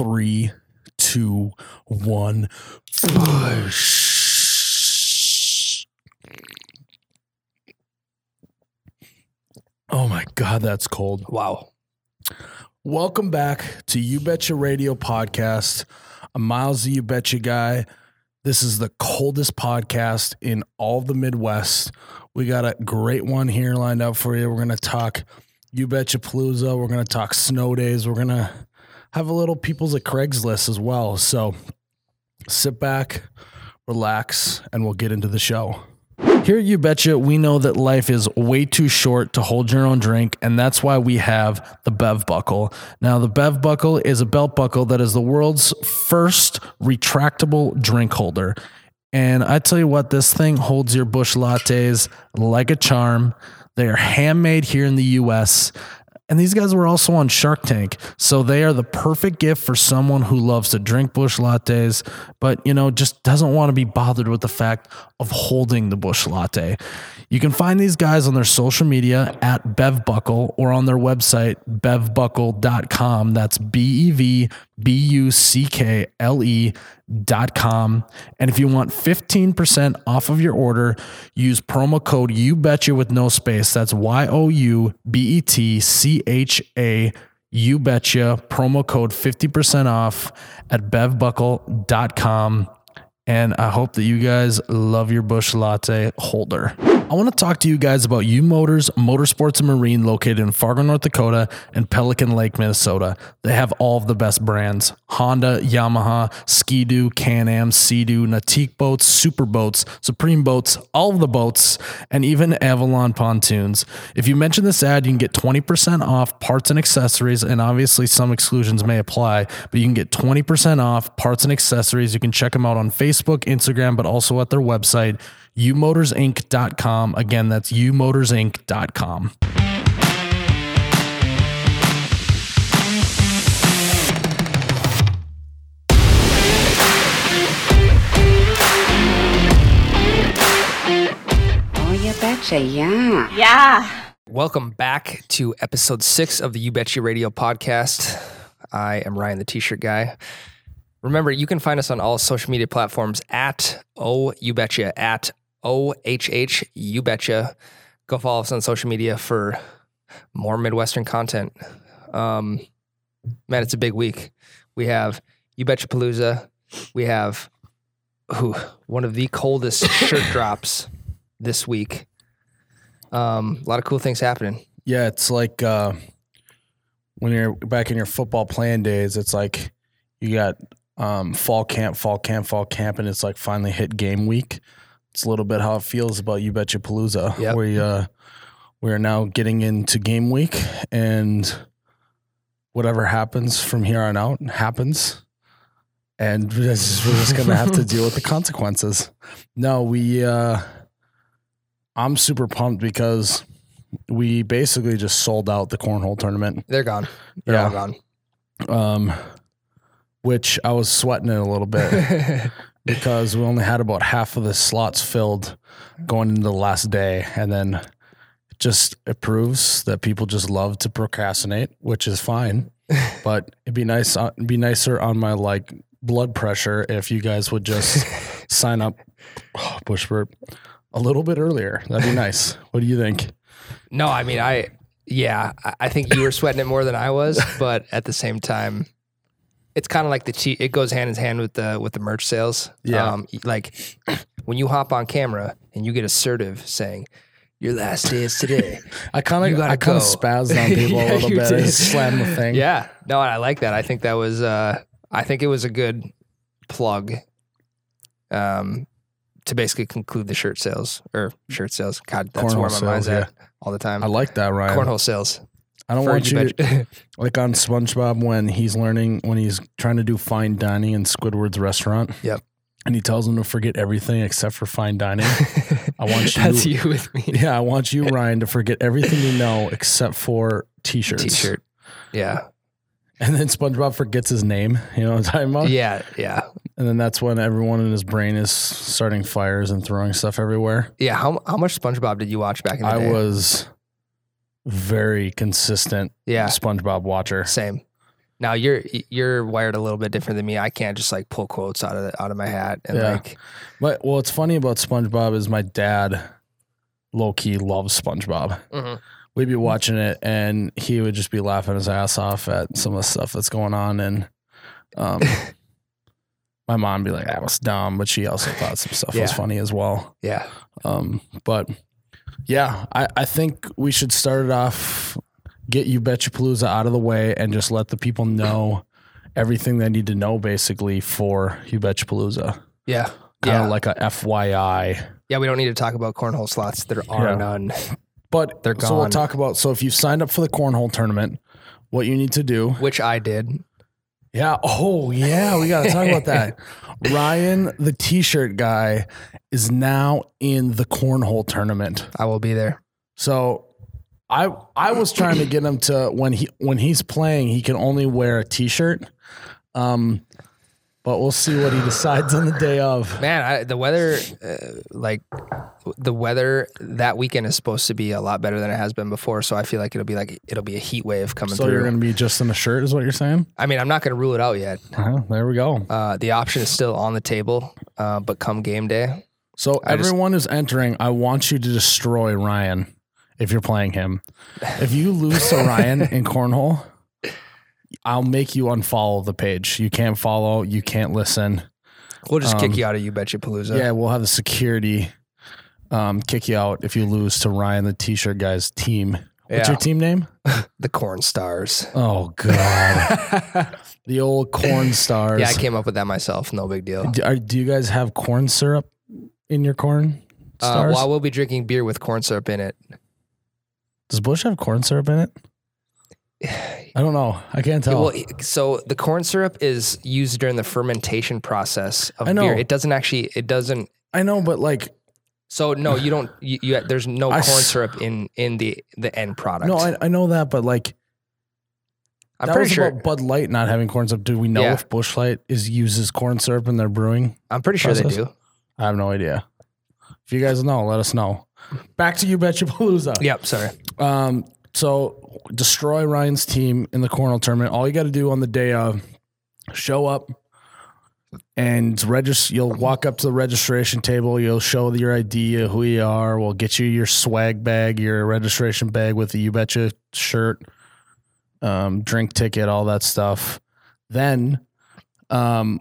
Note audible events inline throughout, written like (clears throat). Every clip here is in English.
three, two, one. Push. Oh my God, that's cold. Wow. Welcome back to You Betcha Radio Podcast. I'm Miles, the You Betcha guy. This is the coldest podcast in all the Midwest. We got a great one here lined up for you. We're going to talk You Betcha Palooza. We're going to talk snow days. We're going to have a little people's at Craigslist as well. So sit back, relax, and we'll get into the show. Here at You Betcha, we know that life is way too short to hold your own drink, and that's why we have the Bev Buckle. Now, the Bev Buckle is a belt buckle that is the world's first retractable drink holder. And I tell you what, this thing holds your Busch lattes like a charm. They are handmade here in the US. And these guys were also on Shark Tank. So they are the perfect gift for someone who loves to drink Busch lattes, but you know, just doesn't want to be bothered with the fact of holding the Busch latte. You can find these guys on their social media at BevBuckle or on their website, bevbuckle.com. That's B E V B U C K L E dot com. And if you want 15% off of your order, use promo code you betcha with no space. That's Y O U B E T C H A you betcha. Promo code 50% off at bevbuckle.com. And I hope that you guys love your Busch Latte holder. I want to talk to you guys about U Motors Motorsports and Marine located in Fargo, North Dakota and Pelican Lake, Minnesota. They have all of the best brands Honda, Yamaha, Ski-Doo, Can-Am, Sea-Doo, Nautique boats, super boats, Supreme boats, all of the boats, and even Avalon pontoons. If you mention this ad, you can get 20% off parts and accessories, and obviously some exclusions may apply, but you can get 20% off parts and accessories. You can check them out on Facebook, Instagram, but also at their website umotorsinc.com. Again, that's umotorsinc.com. Oh, you betcha, yeah. Yeah. Welcome back to episode six of the You Betcha Radio podcast. I am Ryan, the T-shirt guy. Remember, you can find us on all social media platforms at Oh You Betcha at O H H You Betcha. Go follow us on social media for more Midwestern content. Um, man, it's a big week. We have You Betcha Palooza. We have ooh, one of the coldest (laughs) shirt drops this week. Um, a lot of cool things happening. Yeah, it's like uh, when you're back in your football playing days, it's like you got um, fall camp, fall camp, fall camp, and it's like finally hit game week. It's a little bit how it feels about You Betcha Palooza. Yep. We, uh, we are now getting into game week, and whatever happens from here on out happens. And we're just, we're just gonna have to deal with the (laughs) consequences. No, we. Uh, I'm super pumped because we basically just sold out the cornhole tournament. They're gone. They're Yeah. all gone. Um, which I was sweating it a little bit (laughs) because we only had about half of the slots filled going into the last day, and then it just it proves that people just love to procrastinate, which is fine. (laughs) But it'd be nice, uh, it'd be nicer on my like blood pressure if you guys would just (laughs) sign up, oh, push burp, a little bit earlier. That'd be nice. What do you think? no, I mean, I, yeah, I- I think you were sweating it more than I was, (laughs) but at the same time, it's kind of like the cheat. It goes hand in hand with the with the merch sales. Yeah. Um, like (clears throat) when you hop on camera and you get assertive saying, "Your last day is today." (laughs) I kind of I kind of spazzed on (laughs) people Yeah, a little bit. Did. just the thing. yeah. No, I like that. I think that was. Uh, I think it was a good plug. Um, to basically conclude the shirt sales or shirt sales. God, that's Cornhole where my mind's sales, at all the time. I like that, Ryan. Cornhole sales. I don't want you bet- (laughs) like on SpongeBob when he's learning when he's trying to do fine dining in Squidward's restaurant. Yep. And he tells him to forget everything except for fine dining. (laughs) I want you- That's you with me. yeah, I want you, (laughs) Ryan, to forget everything you know except for t-shirts. T-shirt. Yeah. And then SpongeBob forgets his name. You know what I'm talking about? Yeah. Yeah. And then that's when everyone in his brain is starting fires and throwing stuff everywhere. Yeah. How how much SpongeBob did you watch back in the I day? I was very consistent Yeah. SpongeBob watcher. Same. Now you're you're wired a little bit different than me. I can't just like pull quotes out of the, out of my hat and Yeah. like But well, what's funny about SpongeBob is my dad, low key, loves SpongeBob. Mhm. We'd be watching it, and he would just be laughing his ass off at some of the stuff that's going on, and um, (laughs) my mom be like, "That was dumb," but she also thought some stuff was funny as well. yeah. Um, but yeah, I, I think we should start it off, get you Betcha Palooza out of the way, and just let the people know everything they need to know basically for you Betcha Palooza. Yeah. Kind of Yeah. like a FYI. Yeah, we don't need to talk about cornhole slots. There are Yeah. none. But They're gone. so we'll talk about. So if you've signed up for the cornhole tournament, what you need to do. Which I did. Yeah. Oh yeah, we got to talk about that. (laughs) Ryan, the t-shirt guy, is now in the cornhole tournament. I will be there. So I I was trying to get him to when he when he's playing, he can only wear a t-shirt. Um, but we'll see what he decides on the day of. Man, I, the weather, uh, like the weather that weekend is supposed to be a lot better than it has been before. So I feel like it'll be like it'll be a heat wave coming So through. you're going to be just in a shirt, is what you're saying? I mean, I'm not going to rule it out yet. Uh-huh, there we go. Uh, the option is still on the table, uh, but come game day, So I just- everyone who's entering, I want you to destroy Ryan if you're playing him. If you lose to Ryan in cornhole, I'll make you unfollow the page. You can't follow, you can't listen. we'll just Um, kick you out of you betcha palooza. Yeah, we'll have the security um, kick you out if you lose to Ryan, the t-shirt guy's team. What's Yeah. your team name? (laughs) the corn stars. Oh God, (laughs) the old corn stars. Yeah, I came up with that myself. No big deal. do, are, do you guys have corn syrup in your corn Uh, stars? well, I will be drinking beer with corn syrup in it. Does Busch have corn syrup in it? (sighs) I don't know. I can't tell. Well, so the corn syrup is used during the fermentation process of I know. beer. It doesn't actually. It doesn't. I know, but like, So no, you don't. You, you there's no I corn syrup in in the the end product. no, I, I know that, but like, I'm that pretty was sure. about Bud Light not having corn syrup. Do we know Yeah. if Busch Light is uses corn syrup in their brewing? I'm pretty sure they do. I have no idea. If you guys know, let us know. Back to you, Betcha Palooza. Yep. Sorry. Um, so destroy Ryan's team in the cornhole tournament. All you got to do on the day of, show up and register. You'll walk up to the registration table. You'll show your ID, who you are. We'll get you your swag bag, your registration bag with the You Betcha shirt, um, drink ticket, all that stuff. Then, um,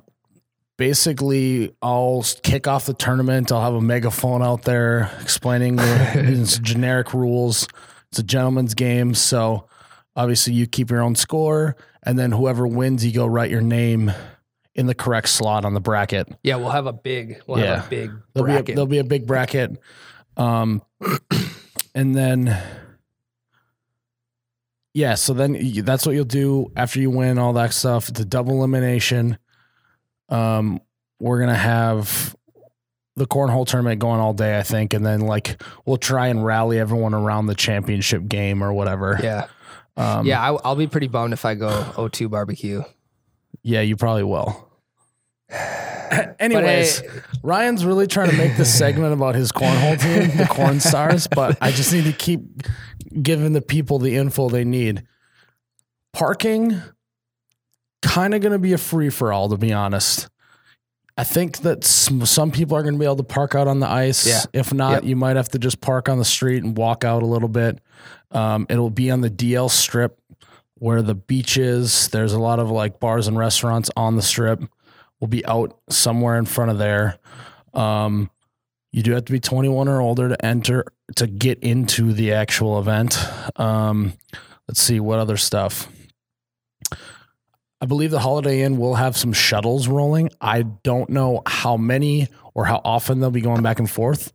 basically, I'll kick off the tournament. I'll have a megaphone out there explaining the (laughs) generic rules. It's a gentleman's game, so obviously you keep your own score, and then whoever wins, you go write your name in the correct slot on the bracket. Yeah, we'll have a big. We'll Yeah. have a big There'll be a, there'll be a big bracket, um, (clears throat) and then yeah. So then you, that's what you'll do after you win all that stuff. It's a double elimination. Um, we're gonna have the cornhole tournament going all day, I think, and then like we'll try and rally everyone around the championship game or whatever. yeah. Um, yeah. I, I'll be pretty bummed if I go O2 barbecue. yeah, you probably will. (sighs) Anyways, But, hey, Ryan's really trying to make this (laughs) segment about his cornhole team, the Corn (laughs) Stars, but I just need to keep giving the people the info they need. Parking, kind of going to be a free for all, to be honest. I think that some, some people are going to be able to park out on the ice. Yeah. If not, Yep. you might have to just park on the street and walk out a little bit. Um, it'll be on the DL strip where the beach is. There's a lot of like bars and restaurants on the strip. We'll be out somewhere in front of there. Um, you do have to be 21 or older to enter to get into the actual event. Um, let's see what other stuff. I believe the Holiday Inn will have some shuttles rolling. I don't know how many or how often they'll be going back and forth,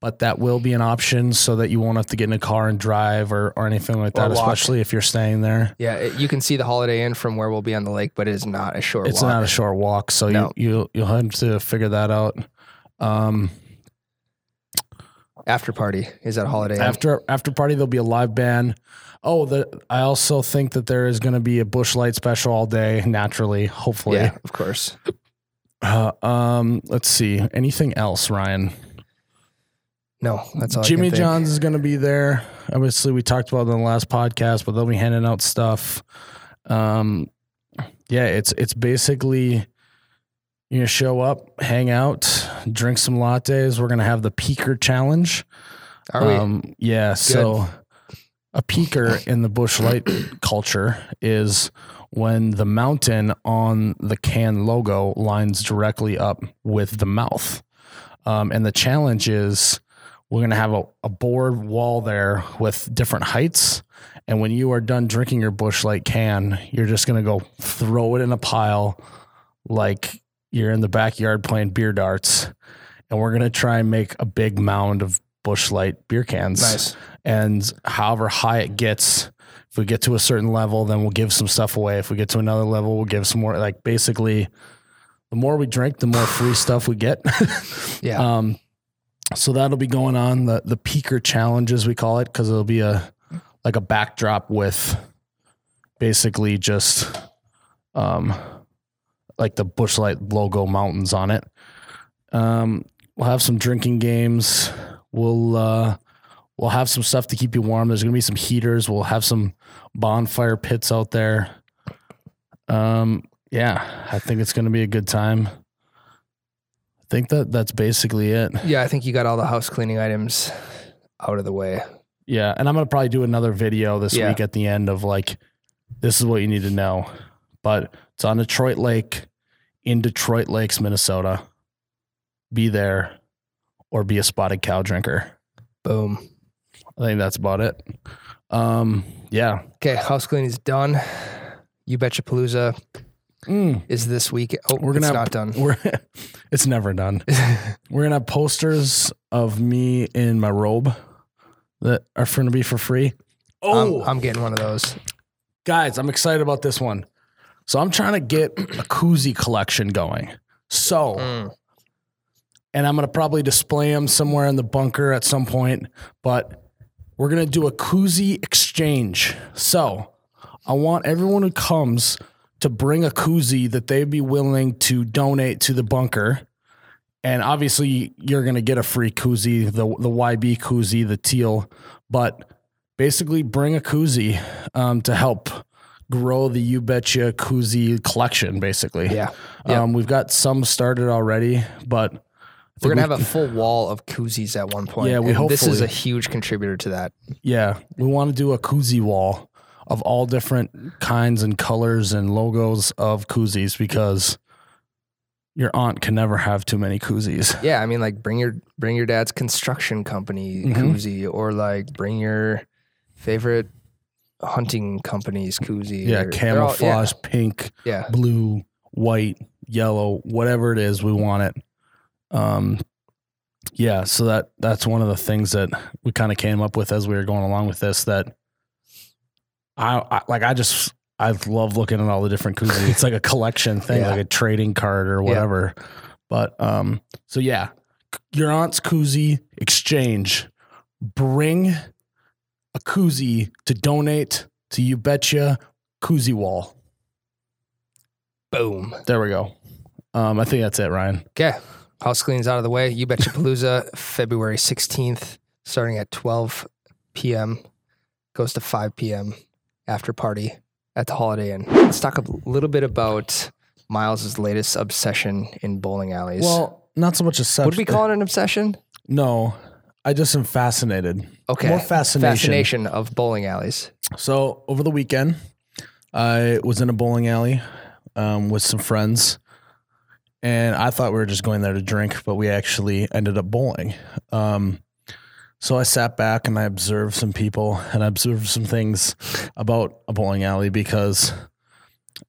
but that will be an option so that you won't have to get in a car and drive or, or anything like that, especially if you're staying there. yeah, it- you can see the Holiday Inn from where we'll be on the lake, but it is not a short It's walk. not a short walk, so No. you you you'll have to figure that out. Um, After party is at Holiday Inn. after after party, there'll be a live band. Oh, the I also think that there is going to be a Busch Light special all day. Naturally, hopefully. yeah, of course. Uh, um, let's see. Anything else, Ryan? No, that's all. I Jimmy. John's is going to be there. Obviously, we talked about it in the last podcast, but they'll be handing out stuff. Um, yeah, it's it's basically you're gonna show up, hang out, drink some lattes. We're gonna have the peaker challenge. Are we? Um, yeah. So a peaker in the Busch Light culture is when the mountain on the can logo lines directly up with the mouth. Um, and the challenge is we're going to have a, a board wall there with different heights. And when you are done drinking your Busch Light can, you're just going to go throw it in a pile like you're in the backyard playing beer darts. And we're going to try and make a big mound of Busch Light beer cans nice. And however high it gets if we get to a certain level then we'll give some stuff away. If we get to another level we'll give some more. Like basically the more we drink the more free stuff we get. (laughs) Yeah. um so that'll be going on. The the peaker challenge as we call it because it'll be a like a backdrop with basically just um like the Busch Light logo mountains on it. Um we'll have some drinking games. We'll uh we'll have some stuff to keep you warm there's gonna be some heaters we'll have some bonfire pits out there um yeah i think it's gonna be a good time i think that that's basically it yeah, I think you got all the house cleaning items out of the way. Yeah, and I'm gonna probably do another video this Yeah. week at the end of like, this is what you need to know. But it's on Detroit Lake, in Detroit Lakes, Minnesota. Be there, or be a spotted cow drinker. Boom. I think that's about it. Um, yeah, Okay, house cleaning is done. You betcha Palooza Mm, is this week. Oh, We're gonna it's have- not done. (laughs) we're (laughs) it's never done. (laughs) We're gonna have posters of me in my robe that are going to be for free. I'm, I'm getting one of those. guys, I'm excited about this one. So I'm trying to get a koozie collection going. So, Mm. and I'm going to probably display them somewhere in the bunker at some point, but we're going to do a koozie exchange. So I want everyone who comes to bring a koozie that they'd be willing to donate to the bunker. And obviously, you're going to get a free koozie, the, the YB koozie, the teal, but basically bring a koozie um, to help grow the You Betcha koozie collection, basically. Yeah. Yeah. Um, we've got some started already, but We're gonna we- have a full wall of koozies at one point. Yeah, we and This is a huge contributor to that. Yeah, we want to do a koozie wall of all different kinds and colors and logos of koozies because your aunt can never have too many koozies. Yeah, I mean, like bring your bring your dad's construction company Mhm. koozie, or like bring your favorite hunting company's koozie. Yeah, or- they're all- camouflage, pink, Yeah, yeah. blue, white, yellow, whatever it is, we want it. Um, yeah, so that that's one of the things that we kind of came up with as we were going along with this. That I, I like. I just I love looking at all the different koozies. It's like a collection thing, Yeah. like a trading card or whatever. But um, so yeah, your aunt's koozie exchange. Bring a koozie to donate to You Betcha Koozie Wall. Boom. There we go. Um, I think that's it, Ryan. Okay, house cleaning's out of the way. You betcha Palooza, (laughs) February sixteenth, starting at twelve p.m. Goes to five p.m. after party at the Holiday Inn. Let's talk a little bit about Miles's latest obsession in bowling alleys. Well, not so much a subject. would we call it an obsession? No, I just am fascinated. Okay, More fascination. fascination of bowling alleys. So over the weekend, I was in a bowling alley um, with some friends, and I thought we were just going there to drink, but we actually ended up bowling. Um, so I sat back and I observed some people and I observed some things about a bowling alley because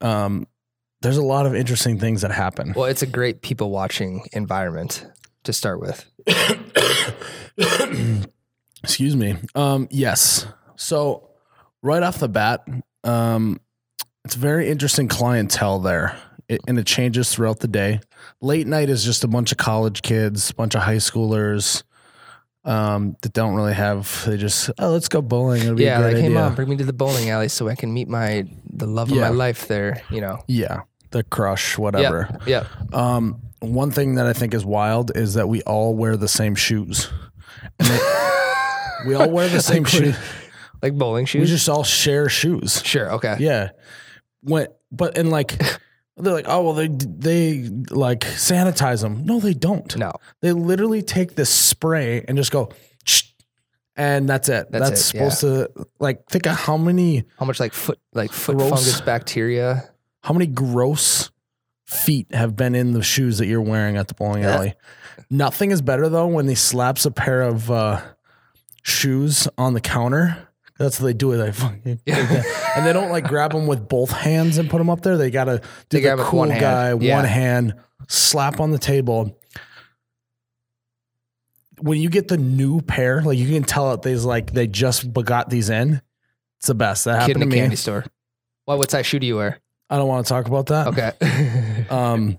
um, there's a lot of interesting things that happen. Well, it's a great people watching environment to start with. (coughs) Excuse me. Um, yes. So right off the bat, um, it's very interesting clientele there, it, and it changes throughout the day. Late night is just a bunch of college kids, a bunch of high schoolers um, that don't really have. They just oh, let's go bowling. It'll be Yeah, like hey idea. mom, bring me to the bowling alley so I can meet my the love of my life there. You know. yeah, the crush, whatever. Yeah. Um, one thing that I think is wild is that we all wear the same shoes. (laughs) We all wear the same Like, shoes. Like bowling shoes. We just all share shoes. sure. Okay. Yeah. when but and like they're like oh well they they like sanitize them no they don't No. they literally take this spray and just go and that's it That's that's, it, yeah. supposed to like think of how many How much like foot like foot Gross. fungus bacteria? how many gross feet have been in the shoes that you're wearing at the bowling Yeah. alley nothing is better though when they slaps a pair of uh shoes on the counter that's what they do it they fucking (laughs) and they don't like grab them with both hands and put them up there. They gotta do They the cool one hand. guy, Yeah. one hand, slap on the table. When you get the new pair, like you can tell that they's like they just got these in. It's the best. That Kid happened in to a me. candy store. What what size shoe do you wear? I don't want to talk about that. Okay. (laughs) Um,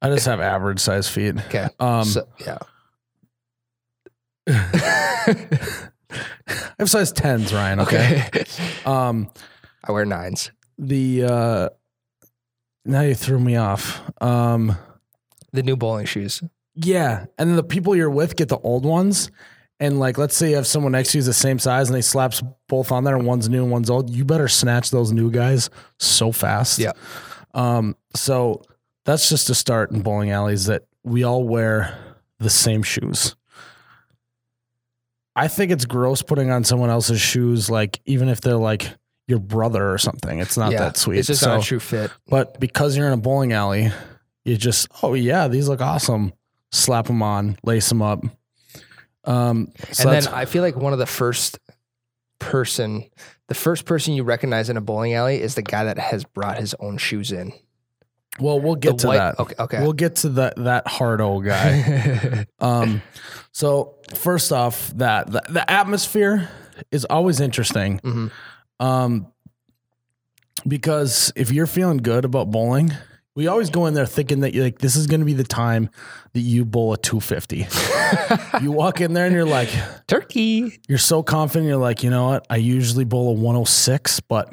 I just have average size feet. okay. Um, so, yeah. (laughs) I have size tens, Ryan. Okay. Okay. (laughs) Um, I wear nines. the uh, now you threw me off. Um. The new bowling shoes. Yeah. And then the people you're with get the old ones. And like, let's say you have someone next to you who's the same size and they slaps both on there and one's new and one's old. You better snatch those new guys so fast. Yeah. Um, so that's just a start in bowling alleys that we all wear the same shoes. I think it's gross putting on someone else's shoes, like even if they're like your brother or something. It's not yeah. that sweet. It's just so, not a true fit. but because you're in a bowling alley, you just, oh yeah, these look awesome. Slap them on, lace them up. Um, so and then I feel like one of the first person, the first person you recognize in a bowling alley is the guy that has brought his own shoes in. Well, we'll get The to white- that. Okay. Okay. We'll get to that that hard old guy. (laughs) um, so first off, that the, the atmosphere is always interesting. Mhm. Um, because if you're feeling good about bowling, we always go in there thinking that you're like this is going to be the time that you bowl a 250. (laughs) you walk in there and you're like, Turkey. you're so confident. You're like, you know what? I usually bowl a 106, but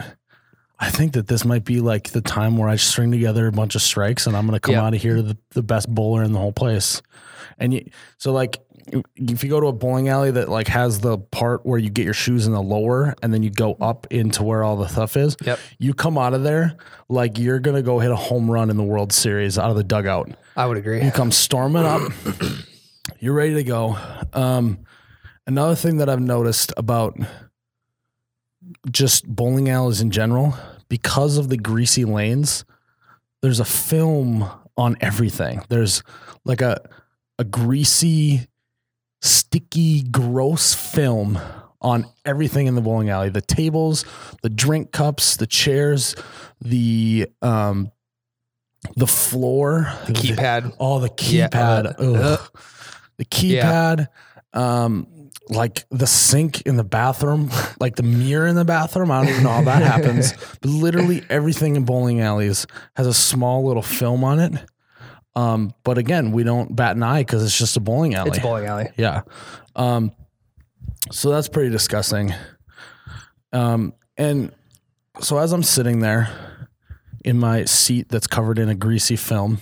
I think that this might be like the time where I string together a bunch of strikes and I'm going to come Yeah. out of here the, the best bowler in the whole place. And you, so like, if you go to a bowling alley that like has the part where you get your shoes in the lower and then you go up into where all the stuff is, Yep. you come out of there like you're going to go hit a home run in the World Series out of the dugout. I would agree. You come storming up. (clears throat) You're ready to go. Um, another thing that I've noticed about just bowling alleys in general, because of the greasy lanes, there's a film on everything. There's like a a greasy, sticky, gross film on everything in the bowling alley. The tables, the drink cups, the chairs, the um the floor, The keypad. Oh, the Yeah, keypad. uh, Ugh. The keypad. Um, like the sink in the bathroom, (laughs) like the mirror in the bathroom. I don't even know how that happens. (laughs) But literally everything in bowling alleys has a small little film on it. Um, but again, we don't bat an eye because it's just a bowling alley. It's a bowling alley. Yeah. Um, so that's pretty disgusting. Um, and so as I'm sitting there in my seat that's covered in a greasy film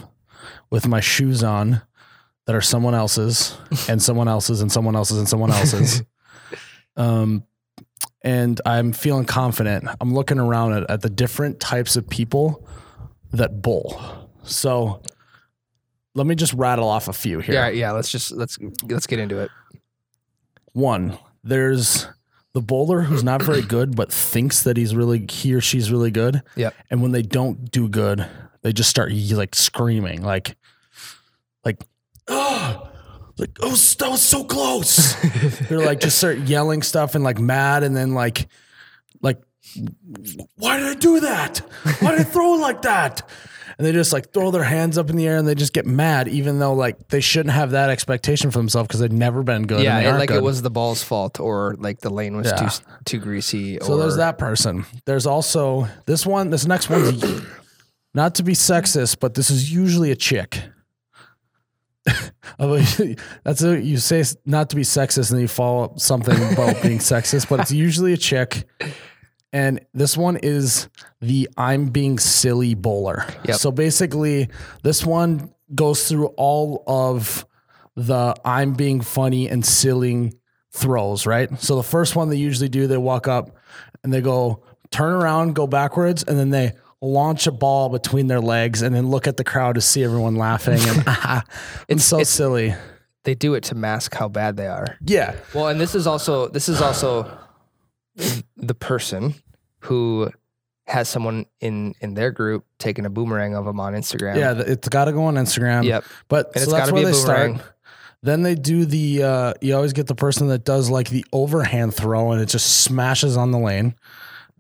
with my shoes on that are someone else's and someone else's and someone else's and someone else's. (laughs) um, and I'm feeling confident. I'm looking around at, at the different types of people that bowl. So let me just rattle off a few here. Yeah. Yeah. Let's just let's let's get into it. One, there's the bowler who's not very good, but thinks that he's really he or she's really good. Yep. And when they don't do good, they just start like screaming, like, like, oh, like oh, that was so close. (laughs) They're like just start yelling stuff and like mad, and then like, like, why did I do that? Why did I throw it like that? And they just like throw their hands up in the air and they just get mad, even though like they shouldn't have that expectation for themselves because they've never been good. yeah. and they it- aren't like it was the ball's fault, or like the lane was Yeah. too too greasy. So or, there's that person. There's also this one. This next one's not to be sexist, but this is usually a chick. (laughs) That's a, you say not to be sexist, and then you follow up something about being (laughs) sexist, but it's usually a chick. And this one is the I'm being silly bowler. Yep. So basically, this one goes through all of the I'm being funny and silly throws, right? So the first one they usually do, they walk up and they go turn around, go backwards, and then they launch a ball between their legs and then look at the crowd to see everyone laughing and (laughs) (laughs) it's so it's- silly. They do it to mask how bad they are. Yeah. Well, and this is also this is also the person who has someone in in their group taking a boomerang of them on Instagram. Yeah, it's got to go on Instagram. Yep. But And so it's that's where they start. Then they do the. Uh, you always get the person that does like the overhand throw, and it just smashes on the lane,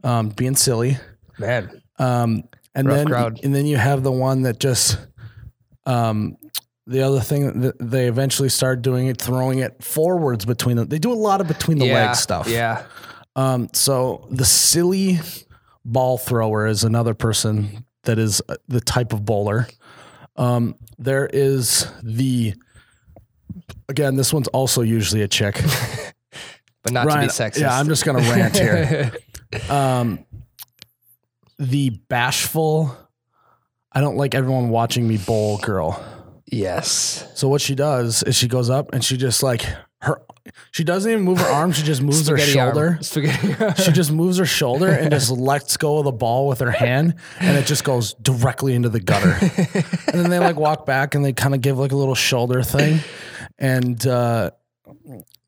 um, being silly. Man. Um, and Rough then crowd. and then you have the one that just. Um, the other thing that they eventually start doing it, throwing it forwards between them. They do a lot of between the yeah. leg stuff. Yeah. Um, so the silly ball thrower is another person that is uh, the type of bowler. Um, there is the again, this one's also usually a chick. (laughs) But not Ryan- to be sexist. Yeah, I'm just gonna rant here. (laughs) Um, the bashful. I don't like everyone watching me bowl girl. yes. So what she does is she goes up and she just like her. She doesn't even move her arm. She just moves her arm. shoulder. Spaghetti. (laughs) she just moves her shoulder and just lets go of the ball with her hand and it just goes directly into the gutter and then they like walk back and they kind of give like a little shoulder thing and uh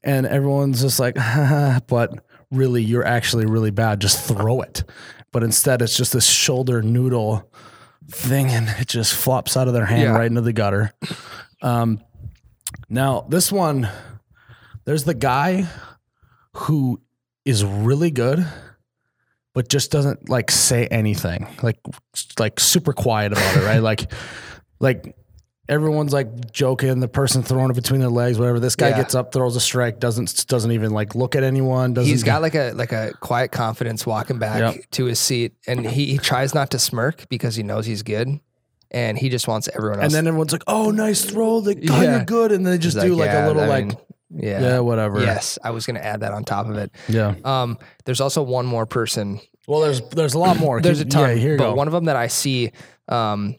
and everyone's just like (laughs) but really you're actually really bad just throw it but instead it's just this shoulder noodle thing and it just flops out of their hand Yeah. right into the gutter um now this one there's the guy who is really good, but just doesn't like say anything. Like like super quiet about it, right? (laughs) like like everyone's like joking, the person throwing it between their legs, whatever. This guy Yeah. gets up, throws a strike, doesn't doesn't even like look at anyone, doesn't He's got like a like a quiet confidence walking back Yep. to his seat, and he, he tries not to smirk because he knows he's good, and he just wants everyone else. and then everyone's like, "Oh, nice throw! Like, Yeah. good!" And they He's just do like "Yeah, a little I like, mean, yeah, yeah, whatever. yes. I was gonna add that on top of it. yeah. Um, there's also one more person. Well, there's there's a lot more. There's a ton, Yeah, here you but go. one of them that I see um,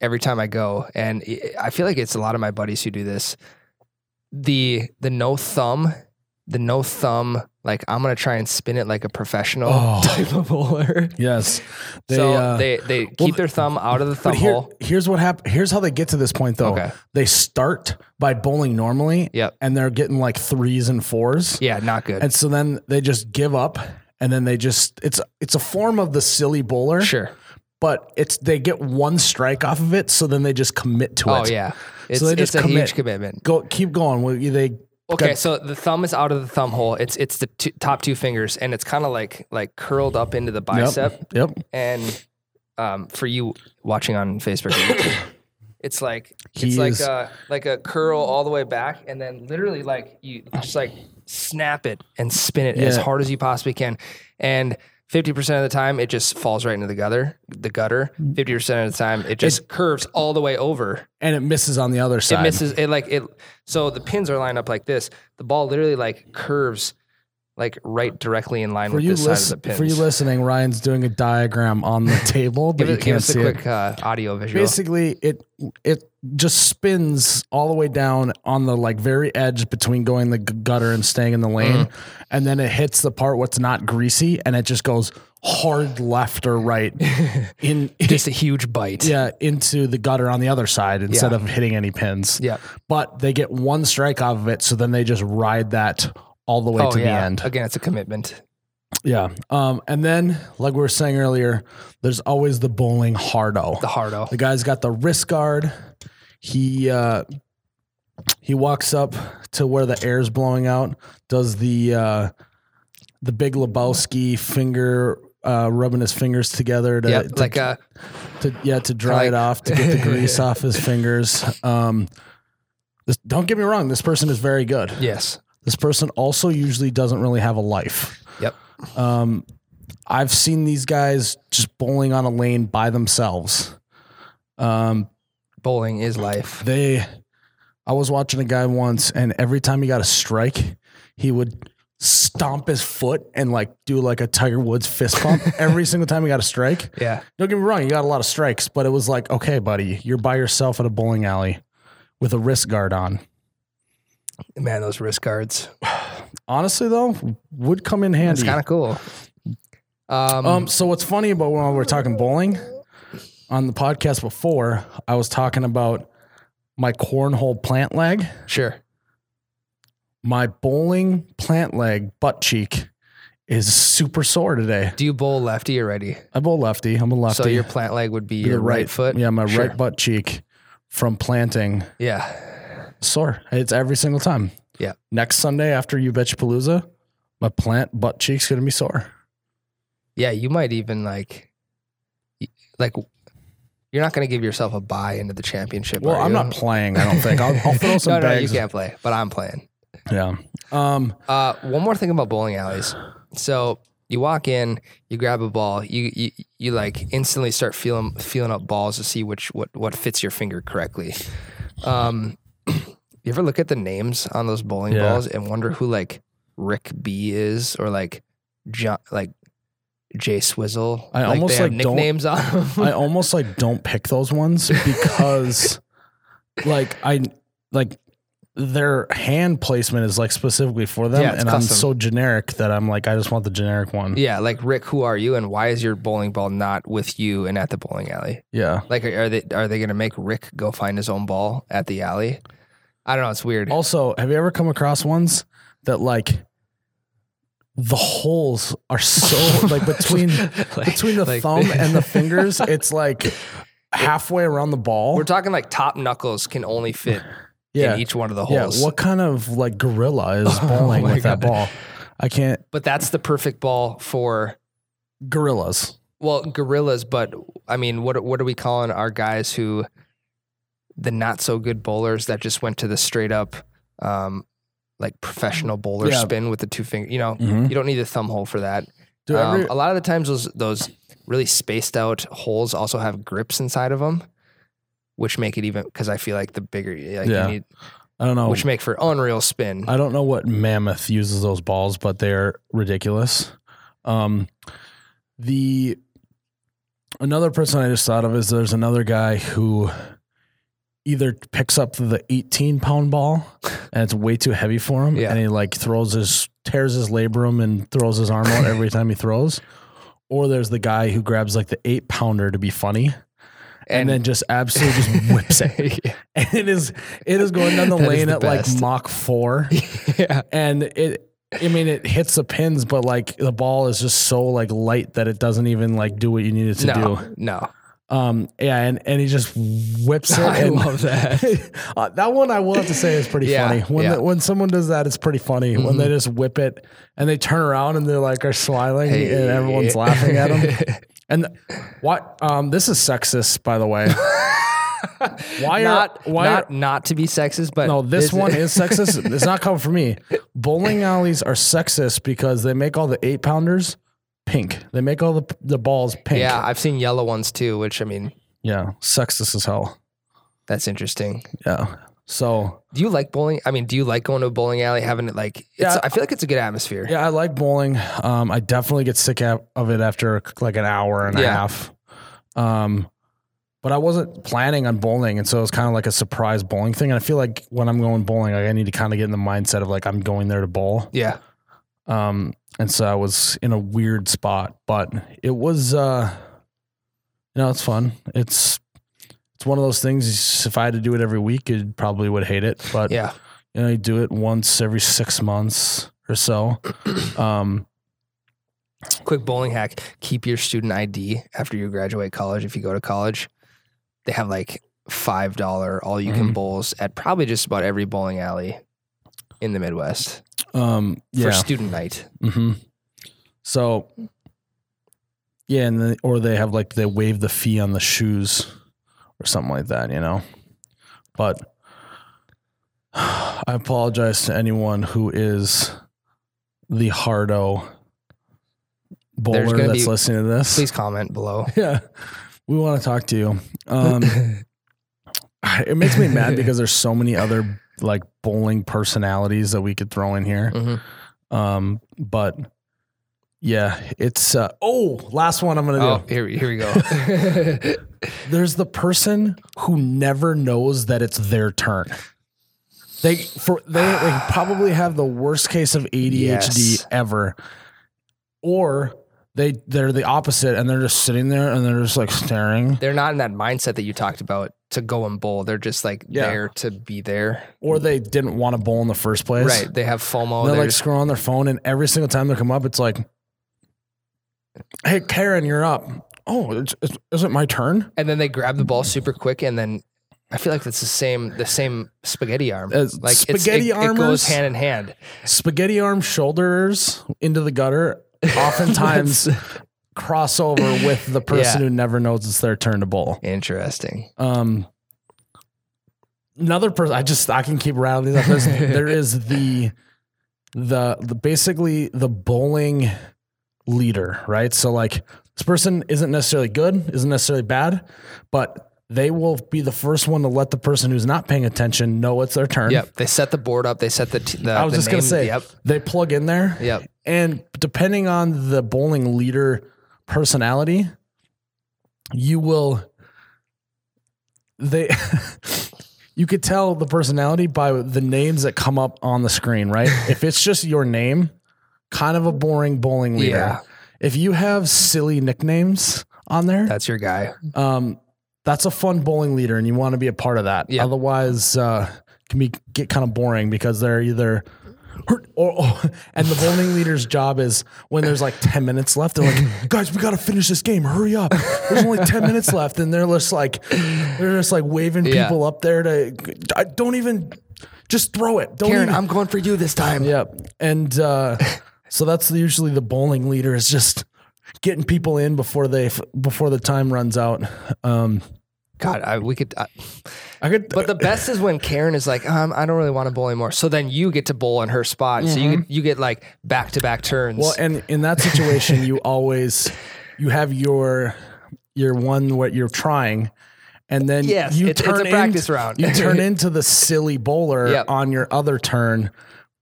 every time I go, and I- feel like it's a lot of my buddies who do this. The the no thumb, the no thumb. Like I'm gonna try and spin it like a professional Oh. (laughs) type of bowler. yes, they, so uh, they they keep their thumb out of the thumb here, hole. here's what happened. Here's how they get to this point, though. Okay. They start by bowling normally, Yep. and they're getting like threes and fours, Yeah, not good. and so then they just give up, and then they just it's it's a form of the silly bowler, sure. But it's they get one strike off of it, so then they just commit to it. Oh yeah, it's, they it's just a commit. huge commitment. Go keep going. Well, They Okay, Got- so the thumb is out of the thumb hole. It's it's the two, top two fingers, and it's kind of like like curled up into the bicep. Yep. And um, for you watching on Facebook, it's like He it's like is- a like a curl all the way back, and then literally like you just like snap it and spin it as hard as you possibly can, and. Fifty percent of the time, it just falls right into the gutter. The gutter. Fifty percent of the time, it just curves all the way over And it misses on the other side. it misses it like it so the pins are lined up like this the ball literally like curves like right directly in line For with you, this side of the pins for you listening, Ryan's doing a diagram on the (laughs) table, but give, you it, can't us a see it. quick uh, audio visual basically it it just spins all the way down on the like very edge between going the gutter and staying in the lane Mm-hmm. and then it hits the part what's not greasy and it just goes hard left or right (laughs) in just a huge bite (laughs) yeah into the gutter on the other side instead Yeah. of hitting any pins yeah but they get one strike off of it so then they just ride that all the way oh to yeah. the end. Again it's a commitment. Yeah. Um and then like we were saying earlier there's always the bowling hardo. The hardo. The guy's got the wrist guard. He uh he walks up to where the air's blowing out, does the uh the big Lebowski finger uh rubbing his fingers together to, yeah to, like uh to yeah to dry it off to get the (laughs) grease off his fingers. Um this, don't get me wrong, this person is very good. yes This person also usually doesn't really have a life. yep Um, I've seen these guys just bowling on a lane by themselves. Um, bowling is life they, I was watching a guy once, and every time he got a strike, he would stomp his foot and like do like a Tiger Woods fist pump (laughs) every single time he got a strike. yeah Don't get me wrong, you got a lot of strikes, but it was like, okay, buddy, you're by yourself at a bowling alley with a wrist guard on. Man those wrist guards Honestly, though, would come in handy. it's kind of cool Um, Um, so what's funny about when we were talking bowling on the podcast before, I was talking about my cornhole plant leg, sure. my bowling plant leg butt cheek is super sore today. Do you bowl lefty or righty? I bowl lefty. I'm a lefty. So your plant leg would be The your right, foot. Yeah, my Sure. right butt cheek from planting Yeah. Sore. It's every single time. Yeah. Next Sunday after you betcha palooza, my plant butt cheek's gonna be sore. Yeah. You might even like, like, you're not to give yourself a buy into the championship. Well, I'm you? not playing. I don't think. I'll, I'll throw (laughs) some no, no, you can't play, but I'm playing. Yeah. Um. Uh, one more thing about bowling alleys. So you walk in, you grab a ball, you you, you like instantly start feeling feeling up balls to see which what what fits your finger correctly. Um, you ever look at the names on those bowling Yeah. balls and wonder who like Rick B is or like John like Jay Swizzle? I like almost, they have like, don't- nicknames on them. (laughs) I almost like don't pick those ones (laughs) because like I like their hand placement is like specifically for them Yeah, and custom. I'm so generic that I'm like I just want the generic one. yeah, like Rick, who are you, and why is your bowling ball not with you and at the bowling alley? Yeah. Like, are are they are they gonna make Rick go find his own ball at the alley? I don't know. It's weird. Also, have you ever come across ones that like the holes are so (laughs) like between Like- between the like- thumb and the (laughs) fingers, it's like halfway around the ball. We're talking like top knuckles can only fit yeah. in each one of the holes. Yeah. What kind of like gorilla (laughs) is Oh bowling my with that ball? I can't but that's the perfect ball for gorillas. well gorillas. But I mean, what what are we calling our guys who the not so good bowlers that just went to the straight up um, like professional bowler Yeah. spin with the two finger. You know, Mhm. you don't need a thumb hole for that. Um, every- a lot of the times those those really spaced out holes also have grips inside of them, which make it even because I feel like the bigger like Yeah. you need, I don't know. which make for unreal spin. I don't know what mammoth uses those balls, but they're ridiculous. Um, the another person I just thought of is there's another guy who either picks up the 18 pound ball and it's way too heavy for him, Yeah. and he like throws his tears his labrum and throws his arm out every time he throws. Or there's the guy who grabs like the eight pounder to be funny. And, then just absolutely just whips it. (laughs) And it is it is going down the (laughs) That lane the at like best. Mach four (laughs) yeah, and it I mean it hits the pins, but like the ball is just so like light that it doesn't even like do what you need it to no, do. no, Um yeah, and, and he just whips (laughs) it. I love that. (laughs) uh, that one I will have to say is pretty Yeah, funny. When yeah. the, when someone does that, it's pretty funny. When Mhm. they just whip it and they turn around and they're like are smiling Hey. and everyone's laughing at them. (laughs) And what um this is sexist by the way. Why not are why not are, not to be sexist, but no, this is- one is sexist. It's not coming from me. Bowling alleys are sexist because they make all the eight pounders pink. They make all the the balls pink. Yeah, I've seen yellow ones too, which I mean, yeah, sexist as hell. that's interesting. Yeah. So Do you like bowling? I mean, do you like going to a bowling alley, having it like? It's, Yeah. I feel like it's a good atmosphere. yeah, I like bowling. Um, I definitely get sick of of it after like an hour and a half. Um, but I wasn't planning on bowling, and so it was kind of like a surprise bowling thing. And I feel like when I'm going bowling, like, I need to kind of get in the mindset of like I'm going there to bowl. Yeah. Um, and so I was in a weird spot, but it was, uh, you know, it's fun. It's, it's one of those things. If I had to do it every week, you probably would hate it, but Yeah. you know, you do it once every six months or so. (clears throat) Um, Quick bowling hack: keep your student ID after you graduate college. If you go to college, they have like five dollar all you can Mhm. bowls at probably just about every bowling alley in the Midwest um, for student night. hmm So, yeah, and then, or they have like they waive the fee on the shoes or something like that, you know. But (sighs) I apologize to anyone who is the hardo bowler that's be- listening to this. Please comment below. (laughs) Yeah, we want to talk to you. Um, (laughs) (sighs) it makes me mad because there's so many other like bowling personalities that we could throw in here. Mhm. Um, but yeah, it's uh, oh, last one I'm gonna do. Oh, here, we- here we go. (laughs) There's the person who never knows that it's their turn. They for they, they (sighs) probably have the worst case of ADHD Yes. ever, or they they're the opposite, and they're just sitting there and they're just like staring, They're not in that mindset that you talked about to go and bowl. They're just like Yeah. there to be there. or they didn't want to bowl in the first place. Right. They have FOMO. they're They're like just- scrolling their phone, and every single time they come up, it's like, "Hey, Karen, you're up." Oh, it's, it's, is it my turn? and then they grab the ball super quick and then I feel like it's the same the same spaghetti arm. Uh, like spaghetti it's, it, it goes hand in hand. Spaghetti arm shoulders into the gutter. Oftentimes, (laughs) crossover with the (laughs) person Yeah. who never knows it's their turn to bowl. Interesting. Um, another person, I just I can keep rattling these up. There's, (laughs) there is the the the basically the bowling leader, right? So like this person isn't necessarily good, isn't necessarily bad, but they will be the first one to let the person who's not paying attention know it's their turn. Yep. They set the board up. They set the t- the. I was the just gonna say Yep. they plug in there. Yep. And depending on the bowling leader personality, you will they (laughs) you could tell the personality by the names that come up on the screen, right? (laughs) if it's just your name, kind of a boring bowling leader. Yeah. If you have silly nicknames on there, That's your guy. um, that's a fun bowling leader, and you want to be a part of that. Yeah. Otherwise, uh, can be get kind of boring because they're either. Or, or, and the bowling leader's job is when there's like 10 minutes left, they're like, guys, we got to finish this game. Hurry up. There's only 10 minutes left. And they're just like, they're just like waving Yeah. people up there to, I don't even, just throw it. Don't Karen, even. I'm going for you this time. Yep. And uh, so that's usually the bowling leader is just getting people in before they, before the time runs out. Um, God, I, we could. I, I could, but the best is when Karen is like, um, I don't really want to bowl anymore. So then you get to bowl in her spot. So you get, you get like back to back turns. Well, and in that situation, you always you have your your one what you're trying, and then Yes, you it's- it's turn a practice in- round. You (laughs) turn into the silly bowler Yep. on your other turn